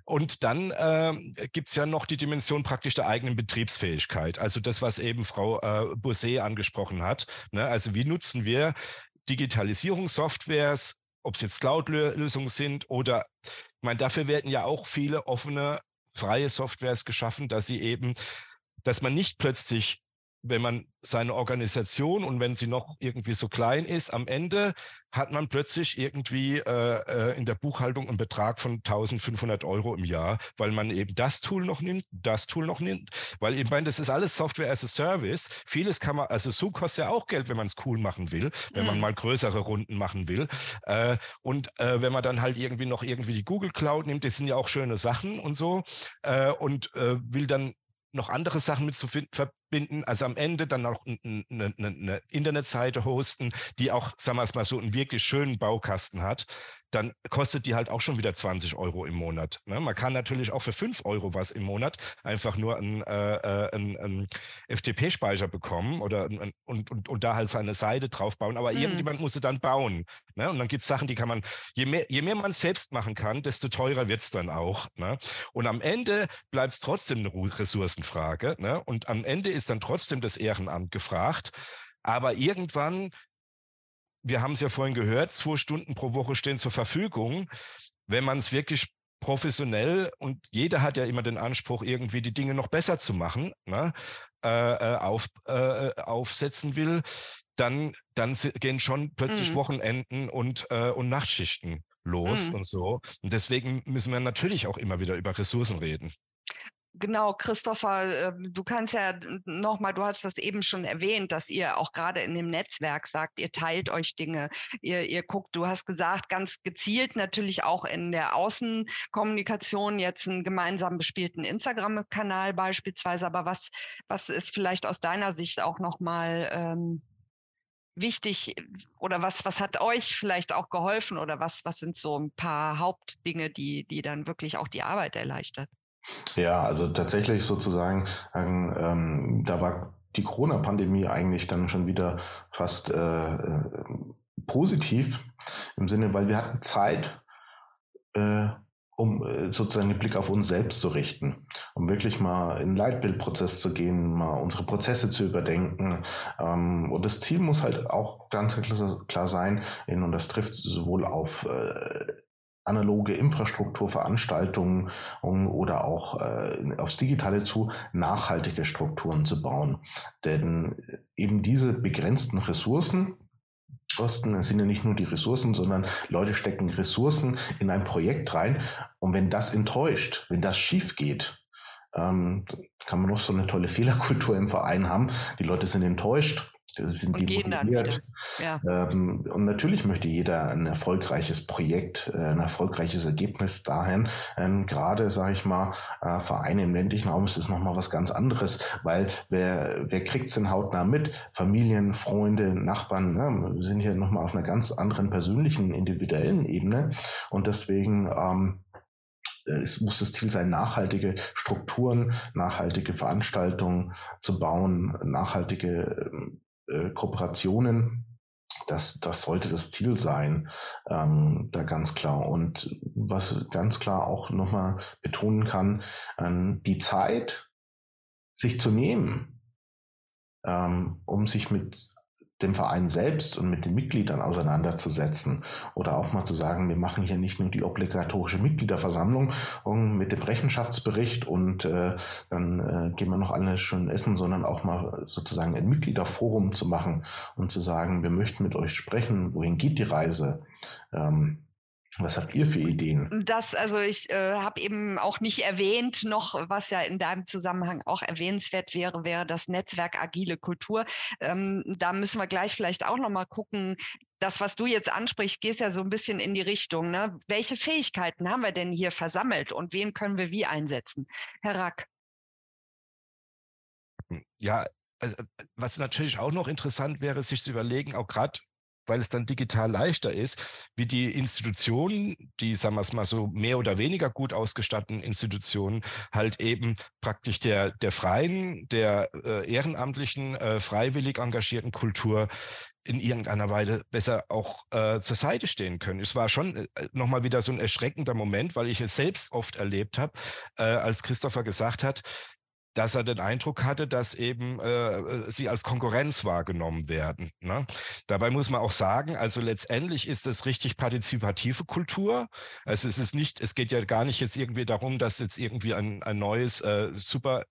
Und dann äh, gibt es ja noch die Dimension praktisch der eigenen Betriebsfähigkeit. Also das, was eben Frau äh, Bousset angesprochen hat. Ne? Also wie nutzen wir Digitalisierungssoftwares, ob es jetzt Cloud-Lösungen sind oder, ich meine, dafür werden ja auch viele offene, freie Softwares geschaffen, dass sie eben, dass man nicht plötzlich wenn man seine Organisation und wenn sie noch irgendwie so klein ist, am Ende hat man plötzlich irgendwie äh, äh in der Buchhaltung einen Betrag von 1500 Euro im Jahr, weil man eben das Tool noch nimmt, das Tool noch nimmt, weil ich meine, das ist alles Software as a Service. Vieles kann man, also Zoom kostet ja auch Geld, wenn man es cool machen will, wenn mhm. man mal größere Runden machen will. Äh, und äh, wenn man dann halt irgendwie noch irgendwie die Google Cloud nimmt, das sind ja auch schöne Sachen und so äh, und äh, will dann noch andere Sachen mit zu verbinden. Also am Ende dann auch eine, eine, eine Internetseite hosten, die auch, sagen wir es mal so, einen wirklich schönen Baukasten hat dann kostet die halt auch schon wieder 20 Euro im Monat. Ne? Man kann natürlich auch für 5 Euro was im Monat einfach nur einen, äh, äh einen, einen FTP-Speicher bekommen oder ein, und, und, und da halt seine Seite drauf bauen. Aber mhm. irgendjemand muss sie dann bauen. Ne? Und dann gibt es Sachen, die kann man, je mehr, je mehr man selbst machen kann, desto teurer wird es dann auch. Ne? Und am Ende bleibt es trotzdem eine Ressourcenfrage. Ne? Und am Ende ist dann trotzdem das Ehrenamt gefragt. Aber irgendwann wir haben es ja vorhin gehört, zwei Stunden pro Woche stehen zur Verfügung. Wenn man es wirklich professionell und jeder hat ja immer den Anspruch, irgendwie die Dinge noch besser zu machen, ne, äh, äh auf, äh, aufsetzen will, dann, dann gehen schon plötzlich mhm. Wochenenden und, äh, und Nachtschichten los mhm. und so. Und deswegen müssen wir natürlich auch immer wieder über Ressourcen reden. Genau, Christopher, ähm, du kannst ja nochmal, du hast das eben schon erwähnt, dass ihr auch gerade in dem Netzwerk sagt, ihr teilt euch Dinge, ihr, ihr guckt, du hast gesagt, ganz gezielt natürlich auch in der Außenkommunikation jetzt einen gemeinsam bespielten Instagram-Kanal beispielsweise, aber was, was ist vielleicht aus deiner Sicht auch nochmal ähm, wichtig oder was, was hat euch vielleicht auch geholfen oder was, was sind so ein paar Hauptdinge, die, die dann wirklich auch die Arbeit erleichtert? Ja, also tatsächlich sozusagen, ähm, da war die Corona-Pandemie eigentlich dann schon wieder fast äh, äh, positiv im Sinne, weil wir hatten Zeit, äh, um äh, sozusagen den Blick auf uns selbst zu richten, um wirklich mal in den Leitbildprozess zu gehen, mal unsere Prozesse zu überdenken. Ähm, und das Ziel muss halt auch ganz klar sein, und das trifft sowohl auf äh, analoge Infrastrukturveranstaltungen oder auch äh, aufs Digitale zu nachhaltige Strukturen zu bauen. Denn eben diese begrenzten Ressourcen, Kosten, sind ja nicht nur die Ressourcen, sondern Leute stecken Ressourcen in ein Projekt rein. Und wenn das enttäuscht, wenn das schief geht, ähm, kann man noch so eine tolle Fehlerkultur im Verein haben. Die Leute sind enttäuscht, sind und die motiviert. Ja. Ähm, und natürlich möchte jeder ein erfolgreiches Projekt, äh, ein erfolgreiches Ergebnis dahin. Ähm, gerade, sage ich mal, äh, Vereine im ländlichen Raum ist es nochmal was ganz anderes, weil wer, wer kriegt es denn hautnah mit? Familien, Freunde, Nachbarn, ne? wir sind hier nochmal auf einer ganz anderen persönlichen, individuellen Ebene. Und deswegen ähm, es muss das Ziel sein, nachhaltige Strukturen, nachhaltige Veranstaltungen zu bauen, nachhaltige ähm, äh, Kooperationen, das, das sollte das Ziel sein, ähm, da ganz klar. Und was ganz klar auch nochmal betonen kann, ähm, die Zeit, sich zu nehmen, ähm, um sich mit dem Verein selbst und mit den Mitgliedern auseinanderzusetzen oder auch mal zu sagen, wir machen hier nicht nur die obligatorische Mitgliederversammlung mit dem Rechenschaftsbericht und äh, dann äh, gehen wir noch alle schön essen, sondern auch mal sozusagen ein Mitgliederforum zu machen und zu sagen, wir möchten mit euch sprechen, wohin geht die Reise? Ähm, was habt ihr für Ideen? Das, also ich äh, habe eben auch nicht erwähnt, noch was ja in deinem Zusammenhang auch erwähnenswert wäre, wäre das Netzwerk Agile Kultur. Ähm, da müssen wir gleich vielleicht auch noch mal gucken, das, was du jetzt ansprichst, geht ja so ein bisschen in die Richtung. Ne? Welche Fähigkeiten haben wir denn hier versammelt und wen können wir wie einsetzen? Herr Rack. Ja, also, was natürlich auch noch interessant wäre, sich zu überlegen, auch gerade weil es dann digital leichter ist, wie die Institutionen, die, sagen wir es mal so, mehr oder weniger gut ausgestatteten Institutionen, halt eben praktisch der, der freien, der äh, ehrenamtlichen, äh, freiwillig engagierten Kultur in irgendeiner Weise besser auch äh, zur Seite stehen können. Es war schon äh, nochmal wieder so ein erschreckender Moment, weil ich es selbst oft erlebt habe, äh, als Christopher gesagt hat, dass er den Eindruck hatte, dass eben äh, äh, sie als Konkurrenz wahrgenommen werden. Ne? Dabei muss man auch sagen, also letztendlich ist das richtig partizipative Kultur. Also es ist nicht, es geht ja gar nicht jetzt irgendwie darum, dass jetzt irgendwie ein, ein neues, äh, super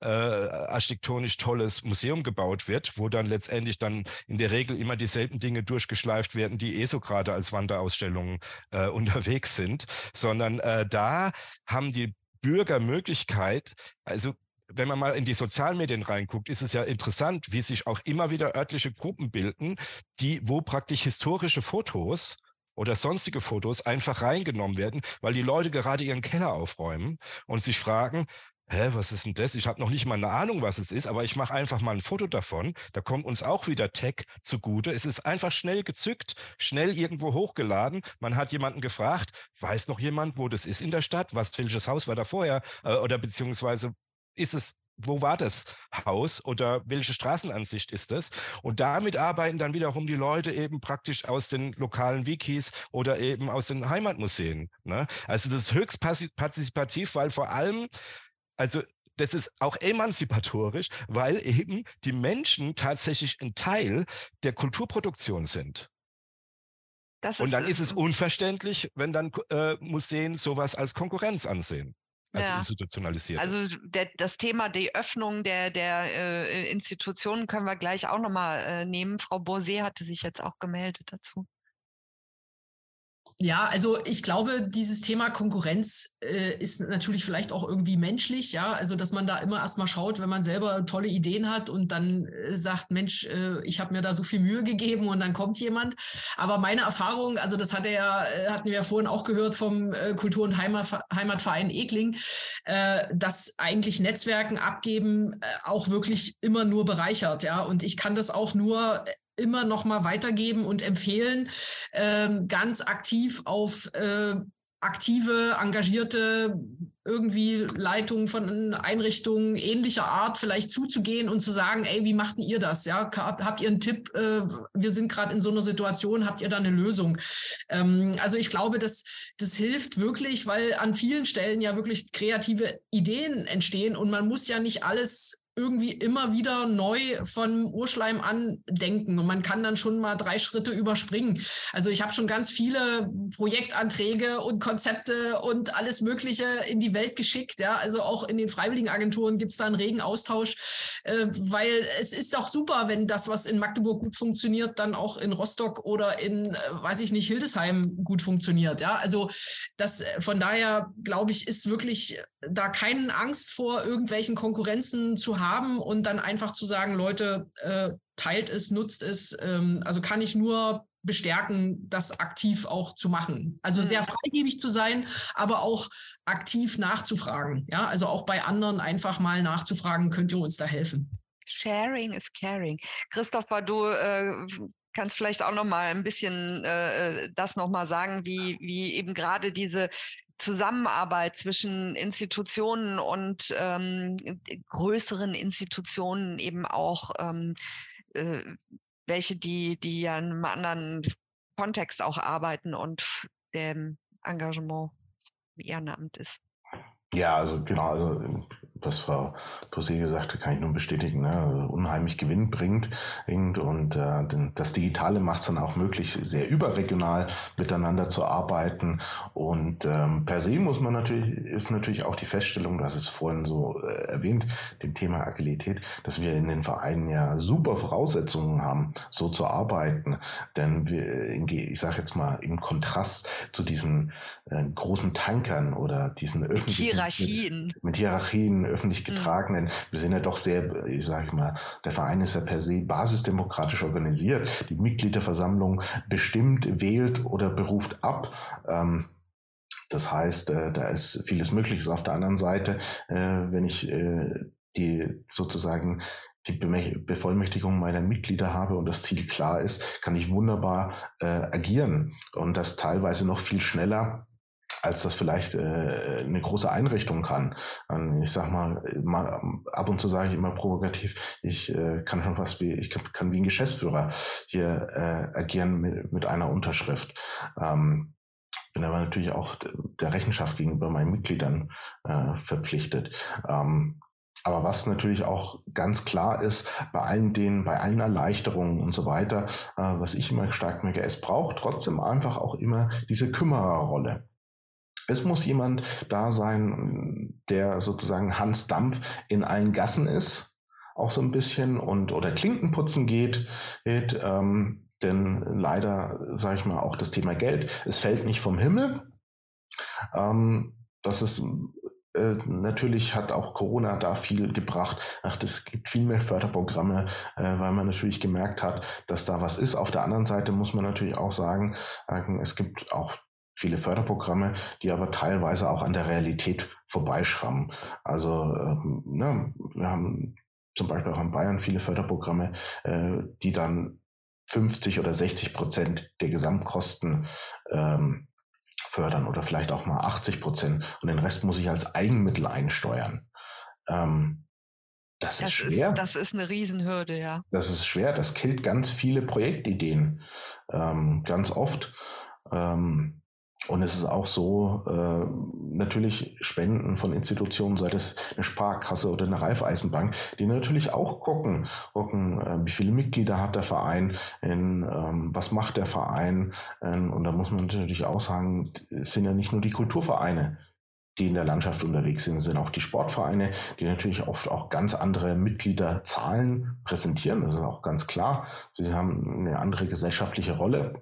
äh, architektonisch tolles Museum gebaut wird, wo dann letztendlich dann in der Regel immer dieselben Dinge durchgeschleift werden, die eh so gerade als Wanderausstellungen äh, unterwegs sind, sondern äh, da haben die Bürger Möglichkeit, also wenn man mal in die Sozialmedien reinguckt, ist es ja interessant, wie sich auch immer wieder örtliche Gruppen bilden, die, wo praktisch historische Fotos oder sonstige Fotos einfach reingenommen werden, weil die Leute gerade ihren Keller aufräumen und sich fragen, hä, was ist denn das? Ich habe noch nicht mal eine Ahnung, was es ist, aber ich mache einfach mal ein Foto davon. Da kommt uns auch wieder Tech zugute. Es ist einfach schnell gezückt, schnell irgendwo hochgeladen. Man hat jemanden gefragt, weiß noch jemand, wo das ist in der Stadt? Was, welches Haus war da vorher? Äh, oder beziehungsweise ist es wo war das Haus oder welche Straßenansicht ist das? Und damit arbeiten dann wiederum die Leute eben praktisch aus den lokalen Wikis oder eben aus den Heimatmuseen. Ne? Also das ist höchst partizipativ, weil vor allem, also das ist auch emanzipatorisch, weil eben die Menschen tatsächlich ein Teil der Kulturproduktion sind. Und dann ist es unverständlich, wenn dann äh, Museen sowas als Konkurrenz ansehen also ja. institutionalisiert. Also der, das Thema die Öffnung der, der äh, Institutionen können wir gleich auch nochmal äh, nehmen. Frau Bourset hatte sich jetzt auch gemeldet dazu. Ja, also ich glaube, dieses Thema Konkurrenz äh, ist natürlich vielleicht auch irgendwie menschlich, ja. Also, dass man da immer erstmal schaut, wenn man selber tolle Ideen hat und dann äh, sagt, Mensch, äh, ich habe mir da so viel Mühe gegeben und dann kommt jemand. Aber meine Erfahrung, also das hat er ja, äh, hatten wir ja vorhin auch gehört vom äh, Kultur- und Heimat, Heimatverein Egling, äh, dass eigentlich Netzwerken abgeben auch wirklich immer nur bereichert, ja. Und ich kann das auch nur immer noch mal weitergeben und empfehlen, ähm, ganz aktiv auf äh, aktive, engagierte irgendwie Leitungen von Einrichtungen ähnlicher Art vielleicht zuzugehen und zu sagen, ey, wie machten ihr das? Ja, habt ihr einen Tipp? Äh, wir sind gerade in so einer Situation, habt ihr da eine Lösung? Ähm, also ich glaube, das, das hilft wirklich, weil an vielen Stellen ja wirklich kreative Ideen entstehen und man muss ja nicht alles irgendwie immer wieder neu von Urschleim an denken und man kann dann schon mal drei Schritte überspringen. Also ich habe schon ganz viele Projektanträge und Konzepte und alles Mögliche in die Welt geschickt. Ja, also auch in den Freiwilligenagenturen gibt es da einen regen Austausch, äh, weil es ist doch super, wenn das, was in Magdeburg gut funktioniert, dann auch in Rostock oder in, äh, weiß ich nicht, Hildesheim gut funktioniert. Ja, also das äh, von daher glaube ich, ist wirklich da keine Angst vor irgendwelchen Konkurrenzen zu haben und dann einfach zu sagen, Leute, äh, teilt es, nutzt es. Ähm, also kann ich nur bestärken, das aktiv auch zu machen. Also sehr mhm. freigebig zu sein, aber auch aktiv nachzufragen. Ja, also auch bei anderen einfach mal nachzufragen, könnt ihr uns da helfen? Sharing is caring. Christopher, du äh, kannst vielleicht auch noch mal ein bisschen äh, äh das noch mal sagen, wie, wie eben gerade diese Zusammenarbeit zwischen Institutionen und ähm, größeren Institutionen eben auch ähm, äh, welche, die, die ja in einem anderen Kontext auch arbeiten und dem Engagement im Ehrenamt ist. Ja, also genau, also was Frau Posé gesagt hat, kann ich nur bestätigen, ne? Unheimlich gewinnbringend und äh, das Digitale macht es dann auch möglich, sehr überregional miteinander zu arbeiten und ähm, per se muss man natürlich, ist natürlich auch die Feststellung, hast es vorhin so äh, erwähnt, dem Thema Agilität, dass wir in den Vereinen ja super Voraussetzungen haben, so zu arbeiten, denn wir, ich sage jetzt mal, im Kontrast zu diesen äh, großen Tankern oder diesen öffentlichen Hierarchien. Mit, mit Hierarchien, öffentlich mhm. getragenen. Mhm. Wir sind ja doch sehr, ich sage mal, der Verein ist ja per se basisdemokratisch organisiert. Die Mitgliederversammlung bestimmt, wählt oder beruft ab. Ähm, das heißt, äh, da ist vieles Mögliches. Auf der anderen Seite, äh, wenn ich äh, die sozusagen die Bevollmächtigung meiner Mitglieder habe und das Ziel klar ist, kann ich wunderbar äh, agieren und das teilweise noch viel schneller als das vielleicht äh, eine große Einrichtung kann. Und ich sag mal, mal, ab und zu sage ich immer provokativ, ich äh, kann schon fast wie, ich kann, kann wie ein Geschäftsführer hier äh, agieren mit, mit einer Unterschrift. Ähm, bin aber natürlich auch der Rechenschaft gegenüber meinen Mitgliedern äh, verpflichtet. Ähm, aber was natürlich auch ganz klar ist, bei allen denen, bei allen Erleichterungen und so weiter, äh, was ich immer stark merke, es braucht trotzdem einfach auch immer diese Kümmererrolle. Es muss jemand da sein, der sozusagen Hans Dampf in allen Gassen ist, auch so ein bisschen und oder Klinkenputzen geht, geht ähm, denn leider sage ich mal auch das Thema Geld, es fällt nicht vom Himmel. Ähm, das ist äh, natürlich hat auch Corona da viel gebracht. Ach, es gibt viel mehr Förderprogramme, äh, weil man natürlich gemerkt hat, dass da was ist. Auf der anderen Seite muss man natürlich auch sagen, äh, es gibt auch viele Förderprogramme, die aber teilweise auch an der Realität vorbeischrammen. Also ähm, ne, wir haben zum Beispiel auch in Bayern viele Förderprogramme, äh, die dann 50 oder 60 Prozent der Gesamtkosten ähm, fördern oder vielleicht auch mal 80 Prozent und den Rest muss ich als Eigenmittel einsteuern. Ähm, das, das, ist schwer. Ist, das ist eine Riesenhürde, ja. Das ist schwer. Das killt ganz viele Projektideen. Ähm, ganz oft. Ähm, und es ist auch so, äh, natürlich Spenden von Institutionen, sei das eine Sparkasse oder eine Reifeisenbank, die natürlich auch gucken, gucken, äh, wie viele Mitglieder hat der Verein, in, ähm, was macht der Verein. Ähm, und da muss man natürlich auch sagen, es sind ja nicht nur die Kulturvereine, die in der Landschaft unterwegs sind, sind auch die Sportvereine, die natürlich oft auch ganz andere Mitgliederzahlen präsentieren. Das ist auch ganz klar. Sie haben eine andere gesellschaftliche Rolle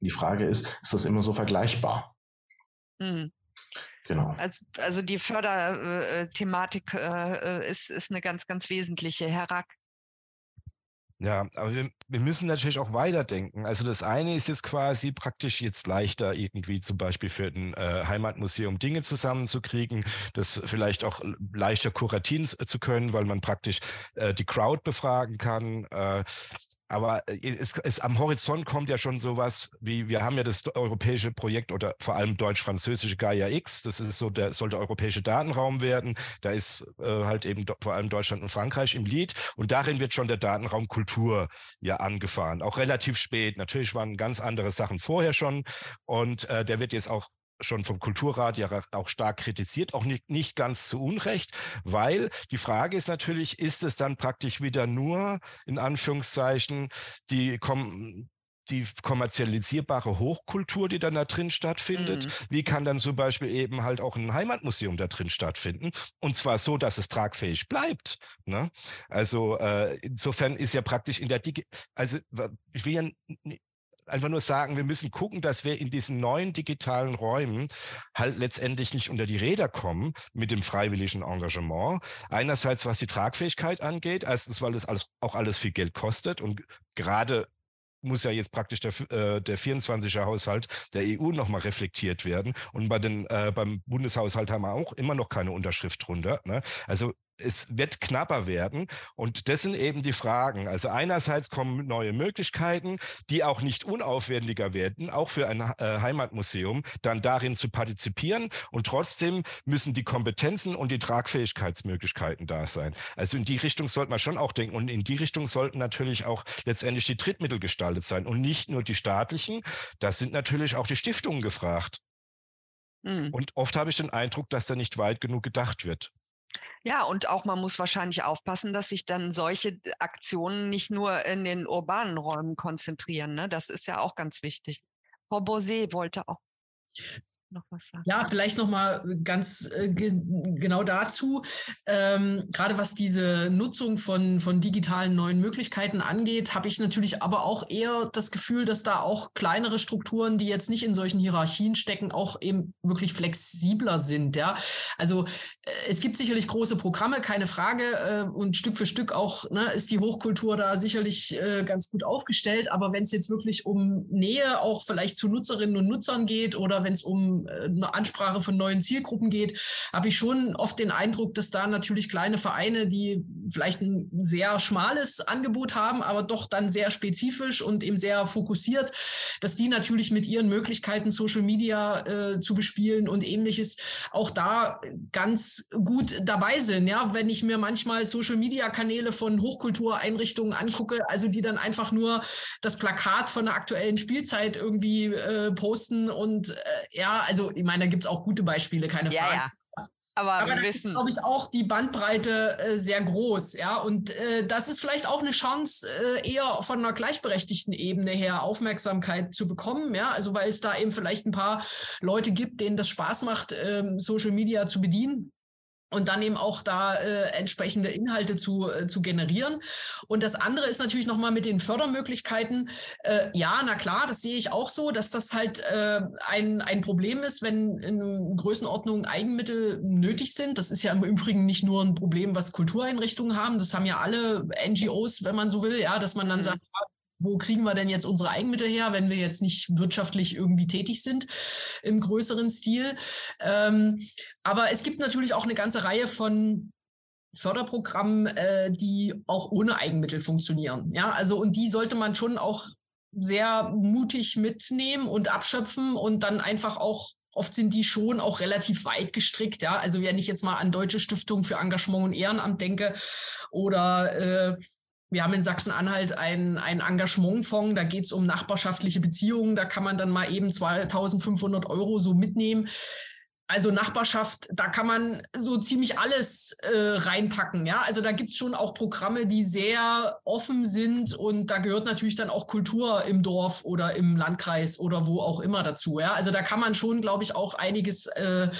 die Frage ist, ist das immer so vergleichbar? Mhm. Genau. Also, also die Förderthematik äh, äh, ist, ist eine ganz, ganz wesentliche. Herr Rack. Ja, aber wir, wir, müssen natürlich auch weiterdenken. Also das eine ist jetzt quasi praktisch jetzt leichter irgendwie zum Beispiel für ein äh, Heimatmuseum Dinge zusammenzukriegen, das vielleicht auch leichter kuratieren zu können, weil man praktisch äh, die Crowd befragen kann. Äh, aber äh, es, es, am Horizont kommt ja schon sowas wie, wir haben ja das europäische Projekt oder vor allem deutsch-französische Gaia X, das ist so, der soll der europäische Datenraum werden. Da ist äh, halt eben vor allem Deutschland und Frankreich im Lied. Und darin wird schon der Datenraum Kultur ja angefahren. Auch relativ spät. Natürlich waren ganz andere Sachen vorher schon. Und äh, der wird jetzt auch schon vom Kulturrat ja auch stark kritisiert, auch nicht, nicht ganz zu Unrecht, weil die Frage ist natürlich, ist es dann praktisch wieder nur in Anführungszeichen die kom die kommerzialisierbare Hochkultur, die dann da drin stattfindet? Mhm. Wie kann dann zum Beispiel eben halt auch ein Heimatmuseum da drin stattfinden? Und zwar so, dass es tragfähig bleibt. Ne? Also äh, insofern ist ja praktisch in der Digi also ich will ja einfach nur sagen, wir müssen gucken, dass wir in diesen neuen digitalen Räumen halt letztendlich nicht unter die Räder kommen mit dem freiwilligen Engagement. Einerseits, was die Tragfähigkeit angeht, erstens, weil das alles, auch alles viel Geld kostet und gerade muss ja jetzt praktisch der, äh, der 24er Haushalt der EU nochmal reflektiert werden. Und bei den, äh, beim Bundeshaushalt haben wir auch immer noch keine Unterschrift drunter. Ne? Also es wird knapper werden. Und das sind eben die Fragen. Also einerseits kommen neue Möglichkeiten, die auch nicht unaufwendiger werden, auch für ein äh, Heimatmuseum, dann darin zu partizipieren. Und trotzdem müssen die Kompetenzen und die Tragfähigkeitsmöglichkeiten da sein. Also in die Richtung sollte man schon auch denken. Und in die Richtung sollten natürlich auch letztendlich die Drittmittel gestaltet sein und nicht nur die staatlichen. Da sind natürlich auch die Stiftungen gefragt. Mhm. Und oft habe ich den Eindruck, dass da nicht weit genug gedacht wird. Ja, und auch man muss wahrscheinlich aufpassen, dass sich dann solche Aktionen nicht nur in den urbanen Räumen konzentrieren. Ne? Das ist ja auch ganz wichtig. Frau Bosé wollte auch. Noch was sagen? Ja, vielleicht noch mal ganz äh, ge genau dazu. Ähm, gerade was diese Nutzung von, von digitalen neuen Möglichkeiten angeht, habe ich natürlich aber auch eher das Gefühl, dass da auch kleinere Strukturen, die jetzt nicht in solchen Hierarchien stecken, auch eben wirklich flexibler sind. Ja, also äh, es gibt sicherlich große Programme, keine Frage, äh, und Stück für Stück auch ne, ist die Hochkultur da sicherlich äh, ganz gut aufgestellt. Aber wenn es jetzt wirklich um Nähe auch vielleicht zu Nutzerinnen und Nutzern geht oder wenn es um äh, eine Ansprache von neuen Zielgruppen geht, habe ich schon oft den Eindruck, dass da natürlich kleine Vereine, die vielleicht ein sehr schmales Angebot haben, aber doch dann sehr spezifisch und eben sehr fokussiert, dass die natürlich mit ihren Möglichkeiten Social Media äh, zu bespielen und ähnliches auch da ganz gut dabei sind. Ja, wenn ich mir manchmal Social Media Kanäle von Hochkultureinrichtungen angucke, also die dann einfach nur das Plakat von der aktuellen Spielzeit irgendwie äh, posten und äh, ja, also ich meine, da gibt es auch gute Beispiele, keine ja, Frage. Ja. Aber, Aber wir wissen. glaube ich, auch die Bandbreite äh, sehr groß, ja. Und äh, das ist vielleicht auch eine Chance, äh, eher von einer gleichberechtigten Ebene her Aufmerksamkeit zu bekommen, ja. Also weil es da eben vielleicht ein paar Leute gibt, denen das Spaß macht, ähm, Social Media zu bedienen und dann eben auch da äh, entsprechende Inhalte zu, äh, zu generieren. Und das andere ist natürlich nochmal mit den Fördermöglichkeiten. Äh, ja, na klar, das sehe ich auch so, dass das halt äh, ein, ein Problem ist, wenn in Größenordnung Eigenmittel nötig sind. Das ist ja im Übrigen nicht nur ein Problem, was Kultureinrichtungen haben. Das haben ja alle NGOs, wenn man so will, ja, dass man dann mhm. sagt, wo kriegen wir denn jetzt unsere Eigenmittel her, wenn wir jetzt nicht wirtschaftlich irgendwie tätig sind im größeren Stil. Ähm, aber es gibt natürlich auch eine ganze Reihe von Förderprogrammen, äh, die auch ohne Eigenmittel funktionieren. Ja, also und die sollte man schon auch sehr mutig mitnehmen und abschöpfen und dann einfach auch oft sind die schon auch relativ weit gestrickt. Ja, also wenn ich jetzt mal an Deutsche Stiftung für Engagement und Ehrenamt denke oder äh, wir haben in Sachsen-Anhalt einen, Engagementfonds, da geht es um nachbarschaftliche Beziehungen, da kann man dann mal eben 2500 Euro so mitnehmen. Also Nachbarschaft, da kann man so ziemlich alles äh, reinpacken. Ja, also da gibt es schon auch Programme, die sehr offen sind und da gehört natürlich dann auch Kultur im Dorf oder im Landkreis oder wo auch immer dazu. Ja, also da kann man schon, glaube ich, auch einiges äh,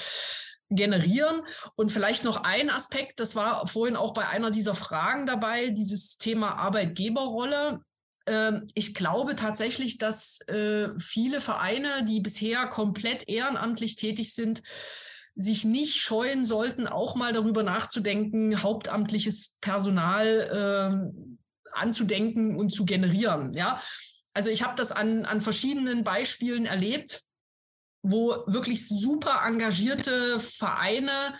generieren. Und vielleicht noch ein Aspekt, das war vorhin auch bei einer dieser Fragen dabei, dieses Thema Arbeitgeberrolle. Ähm, ich glaube tatsächlich, dass äh, viele Vereine, die bisher komplett ehrenamtlich tätig sind, sich nicht scheuen sollten, auch mal darüber nachzudenken, hauptamtliches Personal äh, anzudenken und zu generieren. Ja, also ich habe das an, an verschiedenen Beispielen erlebt wo wirklich super engagierte Vereine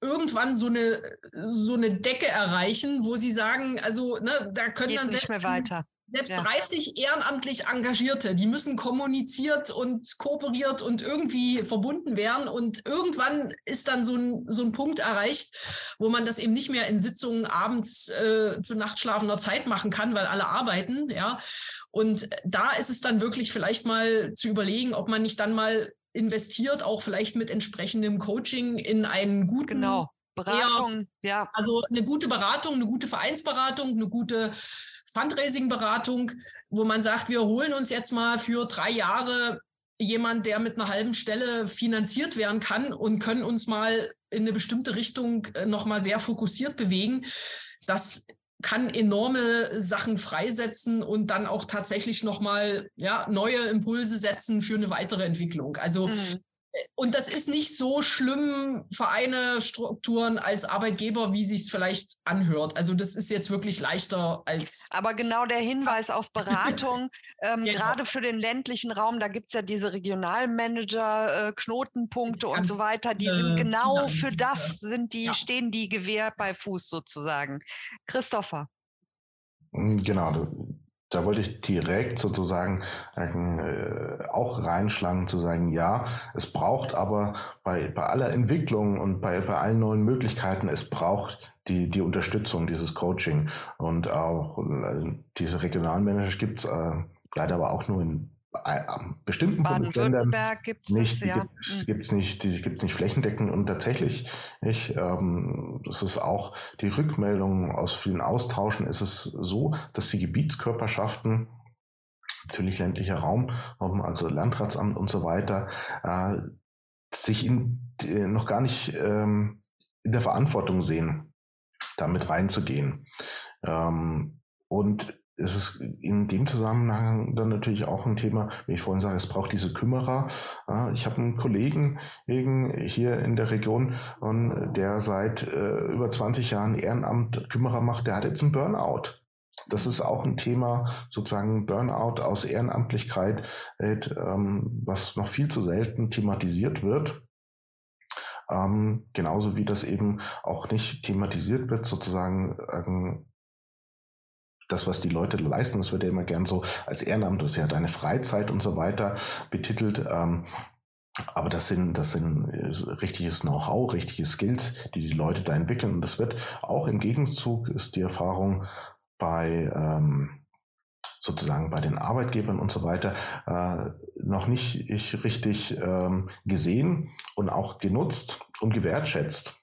irgendwann so eine so eine Decke erreichen, wo sie sagen, also ne, da können Geht dann nicht mehr weiter. Selbst ja. 30 ehrenamtlich Engagierte, die müssen kommuniziert und kooperiert und irgendwie verbunden werden. Und irgendwann ist dann so ein, so ein Punkt erreicht, wo man das eben nicht mehr in Sitzungen abends äh, zu nachtschlafender Zeit machen kann, weil alle arbeiten. Ja. Und da ist es dann wirklich vielleicht mal zu überlegen, ob man nicht dann mal investiert, auch vielleicht mit entsprechendem Coaching in einen guten genau. Beratung, eher, ja. Also eine gute Beratung, eine gute Vereinsberatung, eine gute Fundraising-Beratung, wo man sagt, wir holen uns jetzt mal für drei Jahre jemand, der mit einer halben Stelle finanziert werden kann und können uns mal in eine bestimmte Richtung äh, nochmal sehr fokussiert bewegen. Das kann enorme Sachen freisetzen und dann auch tatsächlich nochmal ja, neue Impulse setzen für eine weitere Entwicklung. Also mhm und das ist nicht so schlimm, Vereine, Strukturen als Arbeitgeber, wie sich es vielleicht anhört. Also das ist jetzt wirklich leichter als. Aber genau der Hinweis auf Beratung, ähm, genau. gerade für den ländlichen Raum, da gibt es ja diese Regionalmanager, äh, Knotenpunkte und so weiter, die äh, sind genau für das, sind die, ja. stehen die Gewehr bei Fuß sozusagen. Christopher. Genau, da wollte ich direkt sozusagen äh, auch reinschlagen zu sagen, ja, es braucht aber bei, bei aller Entwicklung und bei, bei allen neuen Möglichkeiten, es braucht die, die Unterstützung, dieses Coaching. Und auch äh, diese Regionalmanager gibt es äh, leider aber auch nur in bestimmten Baden-Württemberg gibt es nicht, ja. gibt es nicht, die gibt es nicht flächendeckend und tatsächlich, ich, ähm, das ist auch die Rückmeldung aus vielen Austauschen, ist es so, dass die Gebietskörperschaften natürlich ländlicher Raum, also Landratsamt und so weiter, äh, sich in, noch gar nicht ähm, in der Verantwortung sehen, damit reinzugehen. Ähm, und es ist in dem Zusammenhang dann natürlich auch ein Thema, wie ich vorhin sage, es braucht diese Kümmerer. Ich habe einen Kollegen hier in der Region, der seit äh, über 20 Jahren Ehrenamt Kümmerer macht, der hat jetzt einen Burnout. Das ist auch ein Thema, sozusagen Burnout aus Ehrenamtlichkeit, ähm, was noch viel zu selten thematisiert wird. Ähm, genauso wie das eben auch nicht thematisiert wird, sozusagen ähm, das, was die Leute leisten, das wird ja immer gern so als Ehrenamt, das ist ja deine Freizeit und so weiter betitelt. Ähm, aber das sind, das sind richtiges Know-how, richtige Skills, die die Leute da entwickeln. Und das wird auch im Gegenzug, ist die Erfahrung bei ähm, sozusagen bei den Arbeitgebern und so weiter äh, noch nicht ich richtig ähm, gesehen und auch genutzt und gewertschätzt.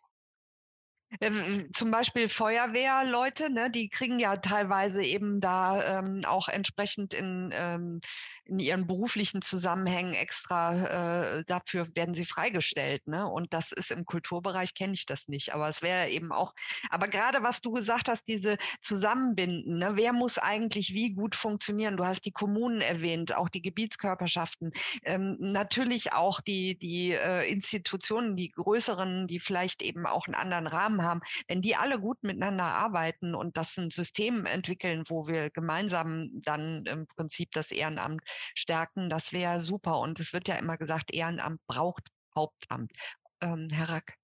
Ähm, zum Beispiel Feuerwehrleute, ne, die kriegen ja teilweise eben da ähm, auch entsprechend in, ähm, in ihren beruflichen Zusammenhängen extra, äh, dafür werden sie freigestellt. Ne? Und das ist im Kulturbereich, kenne ich das nicht. Aber es wäre eben auch, aber gerade was du gesagt hast, diese Zusammenbinden, ne? wer muss eigentlich wie gut funktionieren? Du hast die Kommunen erwähnt, auch die Gebietskörperschaften, ähm, natürlich auch die, die äh, Institutionen, die größeren, die vielleicht eben auch einen anderen Rahmen haben. Wenn die alle gut miteinander arbeiten und das ein System entwickeln, wo wir gemeinsam dann im Prinzip das Ehrenamt stärken, das wäre super. Und es wird ja immer gesagt, Ehrenamt braucht Hauptamt. Ähm, Herr Rack.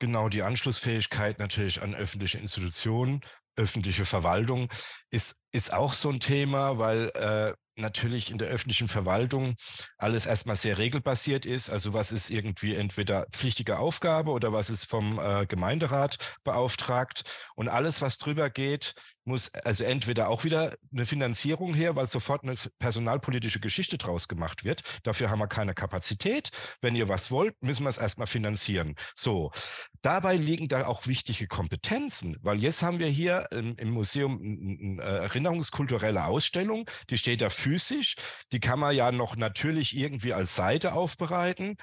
Genau, die Anschlussfähigkeit natürlich an öffentliche Institutionen, öffentliche Verwaltung ist, ist auch so ein Thema, weil äh, natürlich in der öffentlichen Verwaltung alles erstmal sehr regelbasiert ist. Also was ist irgendwie entweder pflichtige Aufgabe oder was ist vom äh, Gemeinderat beauftragt. Und alles, was drüber geht, muss also entweder auch wieder eine Finanzierung her, weil sofort eine personalpolitische Geschichte draus gemacht wird. Dafür haben wir keine Kapazität. Wenn ihr was wollt, müssen wir es erstmal finanzieren. So, dabei liegen da auch wichtige Kompetenzen, weil jetzt haben wir hier im, im Museum eine erinnerungskulturelle Ausstellung, die steht da physisch, die kann man ja noch natürlich irgendwie als Seite aufbereiten.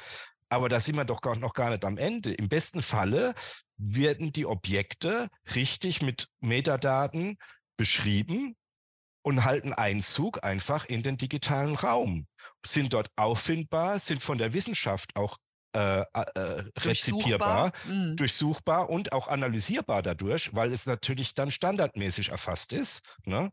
Aber da sind wir doch noch gar nicht am Ende. Im besten Falle werden die Objekte richtig mit Metadaten beschrieben und halten Einzug einfach in den digitalen Raum, sind dort auffindbar, sind von der Wissenschaft auch äh, äh, rezipierbar, durchsuchbar. Mhm. durchsuchbar und auch analysierbar dadurch, weil es natürlich dann standardmäßig erfasst ist. Ne?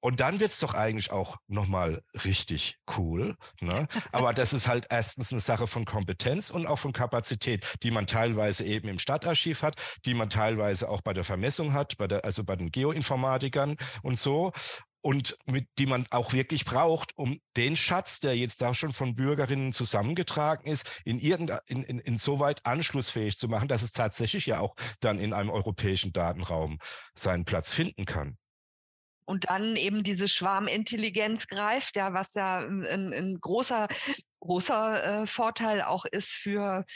Und dann wird's doch eigentlich auch nochmal richtig cool. Ne? Aber das ist halt erstens eine Sache von Kompetenz und auch von Kapazität, die man teilweise eben im Stadtarchiv hat, die man teilweise auch bei der Vermessung hat, bei der, also bei den Geoinformatikern und so und mit, die man auch wirklich braucht, um den Schatz, der jetzt da schon von Bürgerinnen zusammengetragen ist, in irgendein, in, in, insoweit anschlussfähig zu machen, dass es tatsächlich ja auch dann in einem europäischen Datenraum seinen Platz finden kann und dann eben diese Schwarmintelligenz greift, ja, was ja ein, ein großer, großer äh, Vorteil auch ist für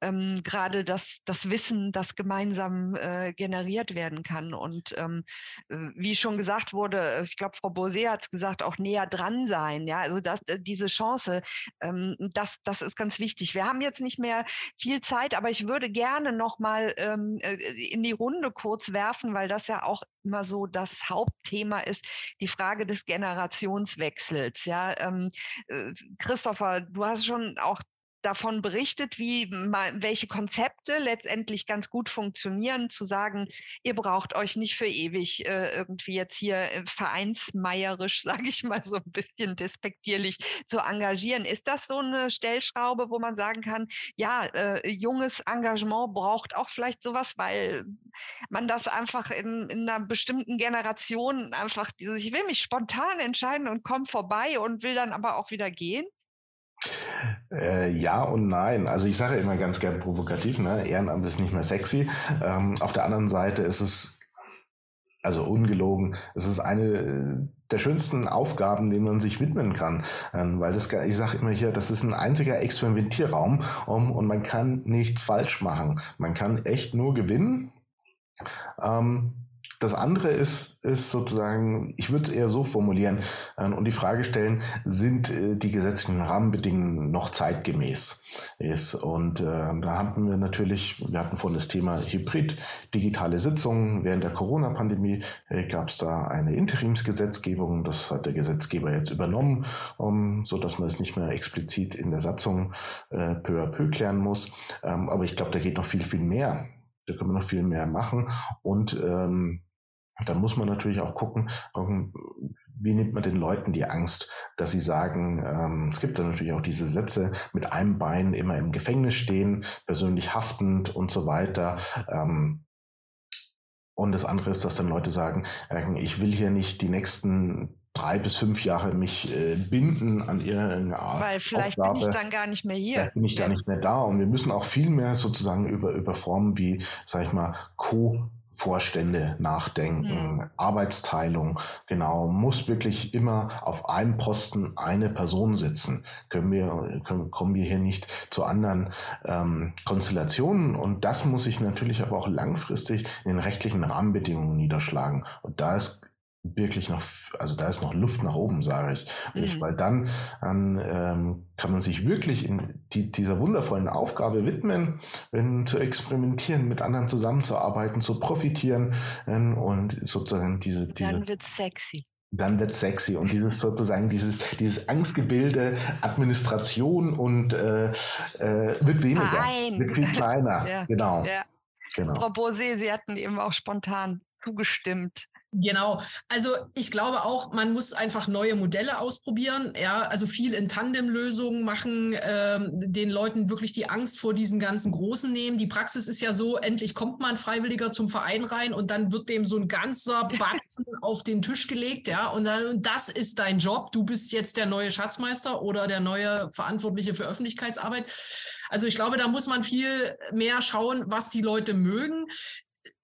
ähm, gerade das, das Wissen, das gemeinsam äh, generiert werden kann. Und ähm, äh, wie schon gesagt wurde, ich glaube, Frau Bosé hat es gesagt, auch näher dran sein. Ja, also das, äh, diese Chance, ähm, das, das ist ganz wichtig. Wir haben jetzt nicht mehr viel Zeit, aber ich würde gerne noch mal ähm, äh, in die Runde kurz werfen, weil das ja auch immer so das Hauptthema ist, die Frage des Generationswechsels. Ja, ähm, äh, Christopher, du hast schon auch davon berichtet, wie welche Konzepte letztendlich ganz gut funktionieren, zu sagen, ihr braucht euch nicht für ewig äh, irgendwie jetzt hier äh, vereinsmeierisch, sage ich mal so ein bisschen despektierlich zu engagieren. Ist das so eine Stellschraube, wo man sagen kann, ja, äh, junges Engagement braucht auch vielleicht sowas, weil man das einfach in, in einer bestimmten Generation einfach dieses, ich will mich spontan entscheiden und komme vorbei und will dann aber auch wieder gehen? Äh, ja und nein. Also ich sage immer ganz gern provokativ, ne? Ehrenamt ist nicht mehr sexy. Ähm, auf der anderen Seite ist es, also ungelogen, es ist eine äh, der schönsten Aufgaben, denen man sich widmen kann. Ähm, weil das, ich sage immer hier, das ist ein einziger Experimentierraum um, und man kann nichts falsch machen. Man kann echt nur gewinnen. Ähm, das andere ist, ist sozusagen, ich würde es eher so formulieren äh, und die Frage stellen, sind äh, die gesetzlichen Rahmenbedingungen noch zeitgemäß? Ist, und äh, da hatten wir natürlich, wir hatten vorhin das Thema Hybrid, digitale Sitzungen. Während der Corona-Pandemie äh, gab es da eine Interimsgesetzgebung, das hat der Gesetzgeber jetzt übernommen, um, so dass man es nicht mehr explizit in der Satzung äh, peu à peu klären muss. Ähm, aber ich glaube, da geht noch viel, viel mehr. Da können wir noch viel mehr machen. Und ähm, da muss man natürlich auch gucken, wie nimmt man den Leuten die Angst, dass sie sagen, ähm, es gibt dann natürlich auch diese Sätze mit einem Bein immer im Gefängnis stehen, persönlich haftend und so weiter. Ähm, und das andere ist, dass dann Leute sagen, äh, ich will hier nicht die nächsten drei bis fünf Jahre mich äh, binden an irgendeine Art. Weil vielleicht Aufgabe. bin ich dann gar nicht mehr hier. Vielleicht bin ich gar nicht mehr da. Und wir müssen auch viel mehr sozusagen über, über Formen wie, sag ich mal, Co- Vorstände nachdenken, mhm. Arbeitsteilung, genau, muss wirklich immer auf einem Posten eine Person sitzen. Können wir, können, kommen wir hier nicht zu anderen ähm, Konstellationen und das muss sich natürlich aber auch langfristig in den rechtlichen Rahmenbedingungen niederschlagen. Und da ist wirklich noch, also da ist noch Luft nach oben, sage ich. Mhm. Weil dann ähm, ähm, kann man sich wirklich in die, dieser wundervollen Aufgabe widmen, wenn, zu experimentieren, mit anderen zusammenzuarbeiten, zu profitieren ähm, und sozusagen diese, diese. Dann wird sexy dann wird sexy und dieses sozusagen dieses dieses Angstgebilde Administration und äh, äh, wird weniger, Verein. wird viel kleiner, ja. genau. Ja. genau. Frau Bose, Sie hatten eben auch spontan zugestimmt. Genau. Also ich glaube auch, man muss einfach neue Modelle ausprobieren. Ja, also viel in Tandem-Lösungen machen, ähm, den Leuten wirklich die Angst vor diesen ganzen Großen nehmen. Die Praxis ist ja so, endlich kommt man Freiwilliger zum Verein rein und dann wird dem so ein ganzer Batzen auf den Tisch gelegt. Ja, und dann, das ist dein Job. Du bist jetzt der neue Schatzmeister oder der neue Verantwortliche für Öffentlichkeitsarbeit. Also ich glaube, da muss man viel mehr schauen, was die Leute mögen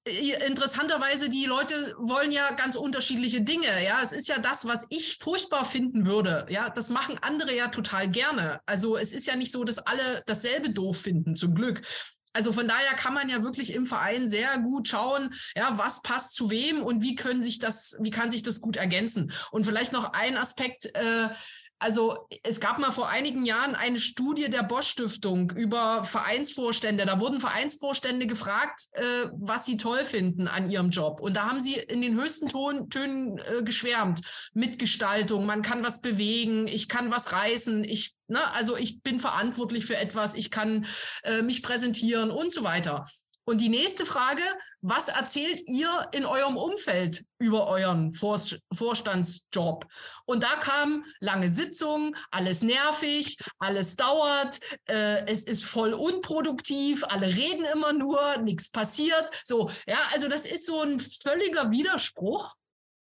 interessanterweise, die Leute wollen ja ganz unterschiedliche Dinge. Ja, es ist ja das, was ich furchtbar finden würde. Ja, das machen andere ja total gerne. Also es ist ja nicht so, dass alle dasselbe doof finden, zum Glück. Also von daher kann man ja wirklich im Verein sehr gut schauen, ja, was passt zu wem und wie können sich das, wie kann sich das gut ergänzen. Und vielleicht noch ein Aspekt, äh, also es gab mal vor einigen Jahren eine Studie der Bosch Stiftung über Vereinsvorstände. Da wurden Vereinsvorstände gefragt, äh, was sie toll finden an ihrem Job. Und da haben sie in den höchsten Ton, Tönen äh, geschwärmt. Mitgestaltung, man kann was bewegen, ich kann was reißen, ich, ne, also ich bin verantwortlich für etwas, ich kann äh, mich präsentieren und so weiter. Und die nächste Frage, was erzählt ihr in eurem Umfeld über euren Vor Vorstandsjob? Und da kam lange Sitzungen, alles nervig, alles dauert, äh, es ist voll unproduktiv, alle reden immer nur, nichts passiert. So, ja, also das ist so ein völliger Widerspruch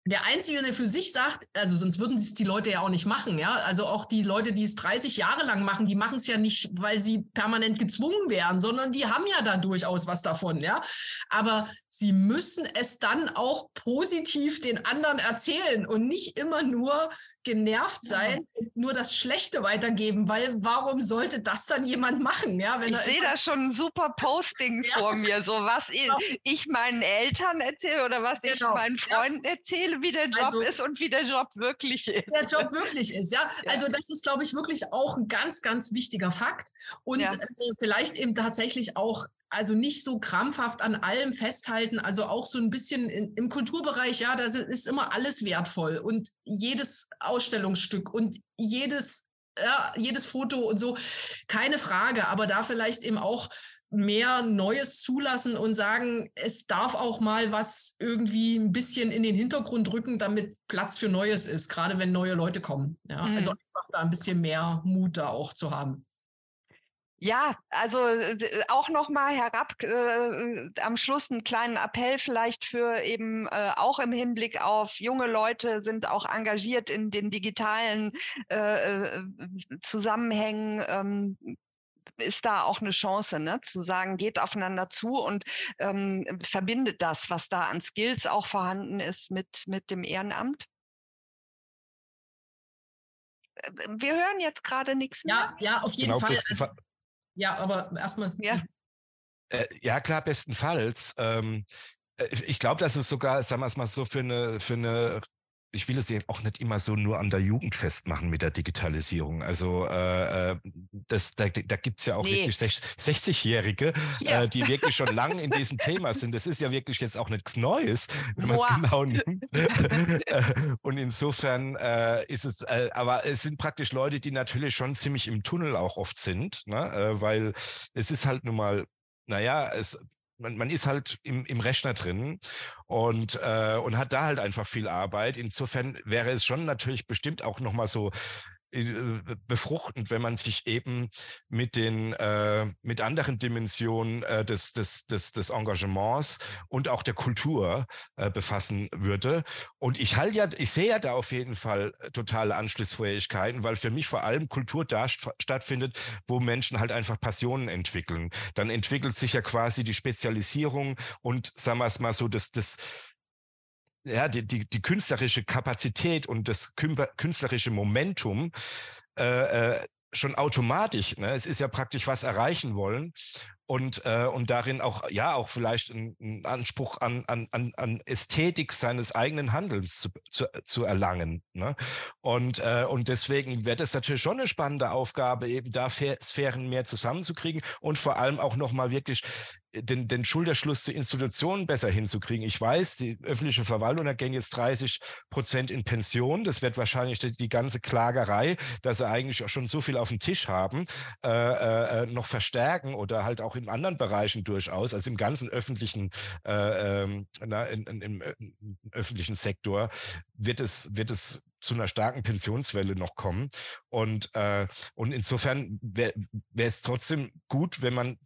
der Einzige, der für sich sagt, also sonst würden es die Leute ja auch nicht machen, ja. Also auch die Leute, die es 30 Jahre lang machen, die machen es ja nicht, weil sie permanent gezwungen wären, sondern die haben ja da durchaus was davon, ja. Aber sie müssen es dann auch positiv den anderen erzählen und nicht immer nur genervt sein ja. und nur das Schlechte weitergeben, weil warum sollte das dann jemand machen? Ja, ich sehe da schon ein super Posting ja. vor mir, so was genau. ich meinen Eltern erzähle oder was genau. ich meinen Freunden ja. erzähle, wie der Job also, ist und wie der Job wirklich ist. Der Job wirklich ist, ja. Also das ist, glaube ich, wirklich auch ein ganz, ganz wichtiger Fakt und äh, vielleicht eben tatsächlich auch also nicht so krampfhaft an allem festhalten, also auch so ein bisschen in, im Kulturbereich, ja, da ist immer alles wertvoll und jedes Ausstellungsstück und jedes, ja, jedes Foto und so, keine Frage, aber da vielleicht eben auch mehr Neues zulassen und sagen, es darf auch mal was irgendwie ein bisschen in den Hintergrund rücken, damit Platz für Neues ist, gerade wenn neue Leute kommen. Ja, also mhm. also einfach da ein bisschen mehr Mut da auch zu haben. Ja, also auch nochmal herab äh, am Schluss einen kleinen Appell vielleicht für eben äh, auch im Hinblick auf junge Leute sind auch engagiert in den digitalen äh, äh Zusammenhängen. Ähm, ist da auch eine Chance, ne? zu sagen, geht aufeinander zu und ähm, verbindet das, was da an Skills auch vorhanden ist, mit, mit dem Ehrenamt? Äh, wir hören jetzt gerade nichts mehr. Ja, ja, auf jeden genau, Fall. Ja, aber erstmal. Ja. Äh, ja, klar, bestenfalls. Ähm, ich glaube, dass es sogar, sagen wir es mal so, für eine, für eine ich will es auch nicht immer so nur an der Jugend festmachen mit der Digitalisierung. Also äh, äh das, da, da gibt es ja auch nee. wirklich 60-Jährige, ja. äh, die wirklich schon lange in diesem Thema sind. Das ist ja wirklich jetzt auch nichts Neues, wenn man es genau nimmt. Äh, und insofern äh, ist es, äh, aber es sind praktisch Leute, die natürlich schon ziemlich im Tunnel auch oft sind, ne? weil es ist halt nun mal naja, es man, man ist halt im, im Rechner drin und, äh, und hat da halt einfach viel Arbeit. Insofern wäre es schon natürlich bestimmt auch nochmal so befruchtend, wenn man sich eben mit den äh, mit anderen Dimensionen äh, des, des, des, des Engagements und auch der Kultur äh, befassen würde. Und ich halte ja, ich sehe ja da auf jeden Fall totale Anschlussfähigkeiten, weil für mich vor allem Kultur da st stattfindet, wo Menschen halt einfach Passionen entwickeln. Dann entwickelt sich ja quasi die Spezialisierung und sagen wir es mal so, das, das ja, die, die, die künstlerische Kapazität und das künstlerische Momentum äh, äh, schon automatisch. Ne? Es ist ja praktisch was erreichen wollen und, äh, und darin auch, ja, auch vielleicht einen Anspruch an, an, an Ästhetik seines eigenen Handelns zu, zu, zu erlangen. Ne? Und, äh, und deswegen wird es natürlich schon eine spannende Aufgabe, eben da Sphären mehr zusammenzukriegen und vor allem auch nochmal wirklich den, den Schulterschluss zu Institutionen besser hinzukriegen. Ich weiß, die öffentliche Verwaltung, da gehen jetzt 30 Prozent in Pension. Das wird wahrscheinlich die, die, ganze Klagerei, dass sie eigentlich auch schon so viel auf dem Tisch haben, äh, äh, äh noch verstärken oder halt auch in anderen Bereichen durchaus, also im ganzen öffentlichen, äh, ähm, na, in, in, im, äh, im öffentlichen Sektor wird es, wird es zu einer starken Pensionswelle noch kommen. Und, äh, und insofern wäre es trotzdem gut, wenn man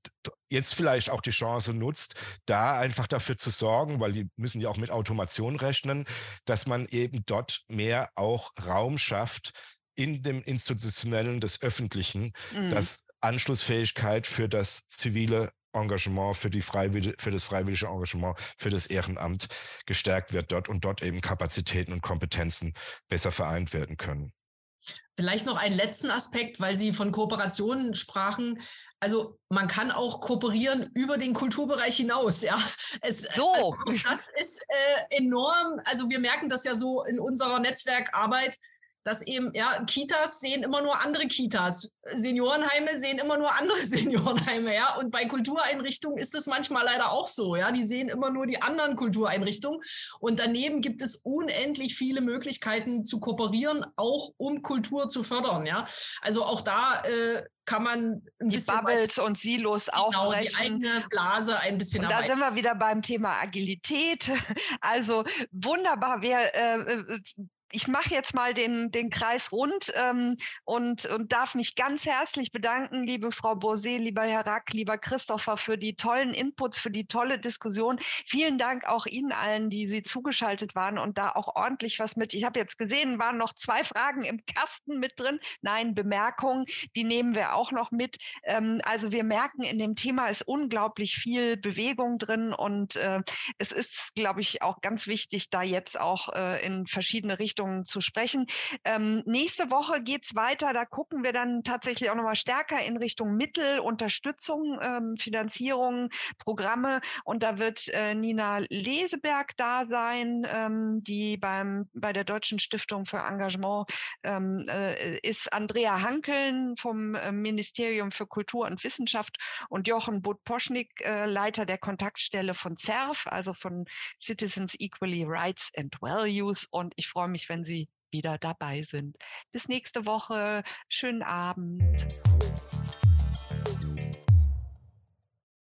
jetzt vielleicht auch die Chance nutzt, da einfach dafür zu sorgen, weil die müssen ja auch mit Automation rechnen, dass man eben dort mehr auch Raum schafft in dem Institutionellen des Öffentlichen, mhm. dass Anschlussfähigkeit für das zivile Engagement, für, die Freiwillige, für das freiwillige Engagement, für das Ehrenamt gestärkt wird dort und dort eben Kapazitäten und Kompetenzen besser vereint werden können. Vielleicht noch einen letzten Aspekt, weil Sie von Kooperationen sprachen. Also man kann auch kooperieren über den Kulturbereich hinaus. Ja, es, so. Also das ist äh, enorm. Also wir merken das ja so in unserer Netzwerkarbeit dass eben, ja, Kitas sehen immer nur andere Kitas, Seniorenheime sehen immer nur andere Seniorenheime, ja. Und bei Kultureinrichtungen ist es manchmal leider auch so, ja. Die sehen immer nur die anderen Kultureinrichtungen. Und daneben gibt es unendlich viele Möglichkeiten zu kooperieren, auch um Kultur zu fördern, ja. Also auch da äh, kann man ein die bisschen Bubbles und Silos genau, aufbrechen. Die eigene Blase ein bisschen. Und da sind wir wieder beim Thema Agilität. Also wunderbar. Wir äh, äh ich mache jetzt mal den, den Kreis rund ähm, und, und darf mich ganz herzlich bedanken, liebe Frau Bosé, lieber Herr Rack, lieber Christopher, für die tollen Inputs, für die tolle Diskussion. Vielen Dank auch Ihnen allen, die Sie zugeschaltet waren und da auch ordentlich was mit. Ich habe jetzt gesehen, waren noch zwei Fragen im Kasten mit drin. Nein, Bemerkungen, die nehmen wir auch noch mit. Ähm, also wir merken, in dem Thema ist unglaublich viel Bewegung drin und äh, es ist, glaube ich, auch ganz wichtig, da jetzt auch äh, in verschiedene Richtungen Richtungen zu sprechen. Ähm, nächste Woche geht es weiter. Da gucken wir dann tatsächlich auch nochmal stärker in Richtung Mittel, Unterstützung, ähm, Finanzierung, Programme. Und da wird äh, Nina Leseberg da sein, ähm, die beim, bei der Deutschen Stiftung für Engagement ähm, äh, ist. Andrea Hankeln vom äh, Ministerium für Kultur und Wissenschaft und Jochen Budposchnik, äh, Leiter der Kontaktstelle von CERF, also von Citizens Equally Rights and Values. Und ich freue mich, wenn Sie wieder dabei sind. Bis nächste Woche. Schönen Abend.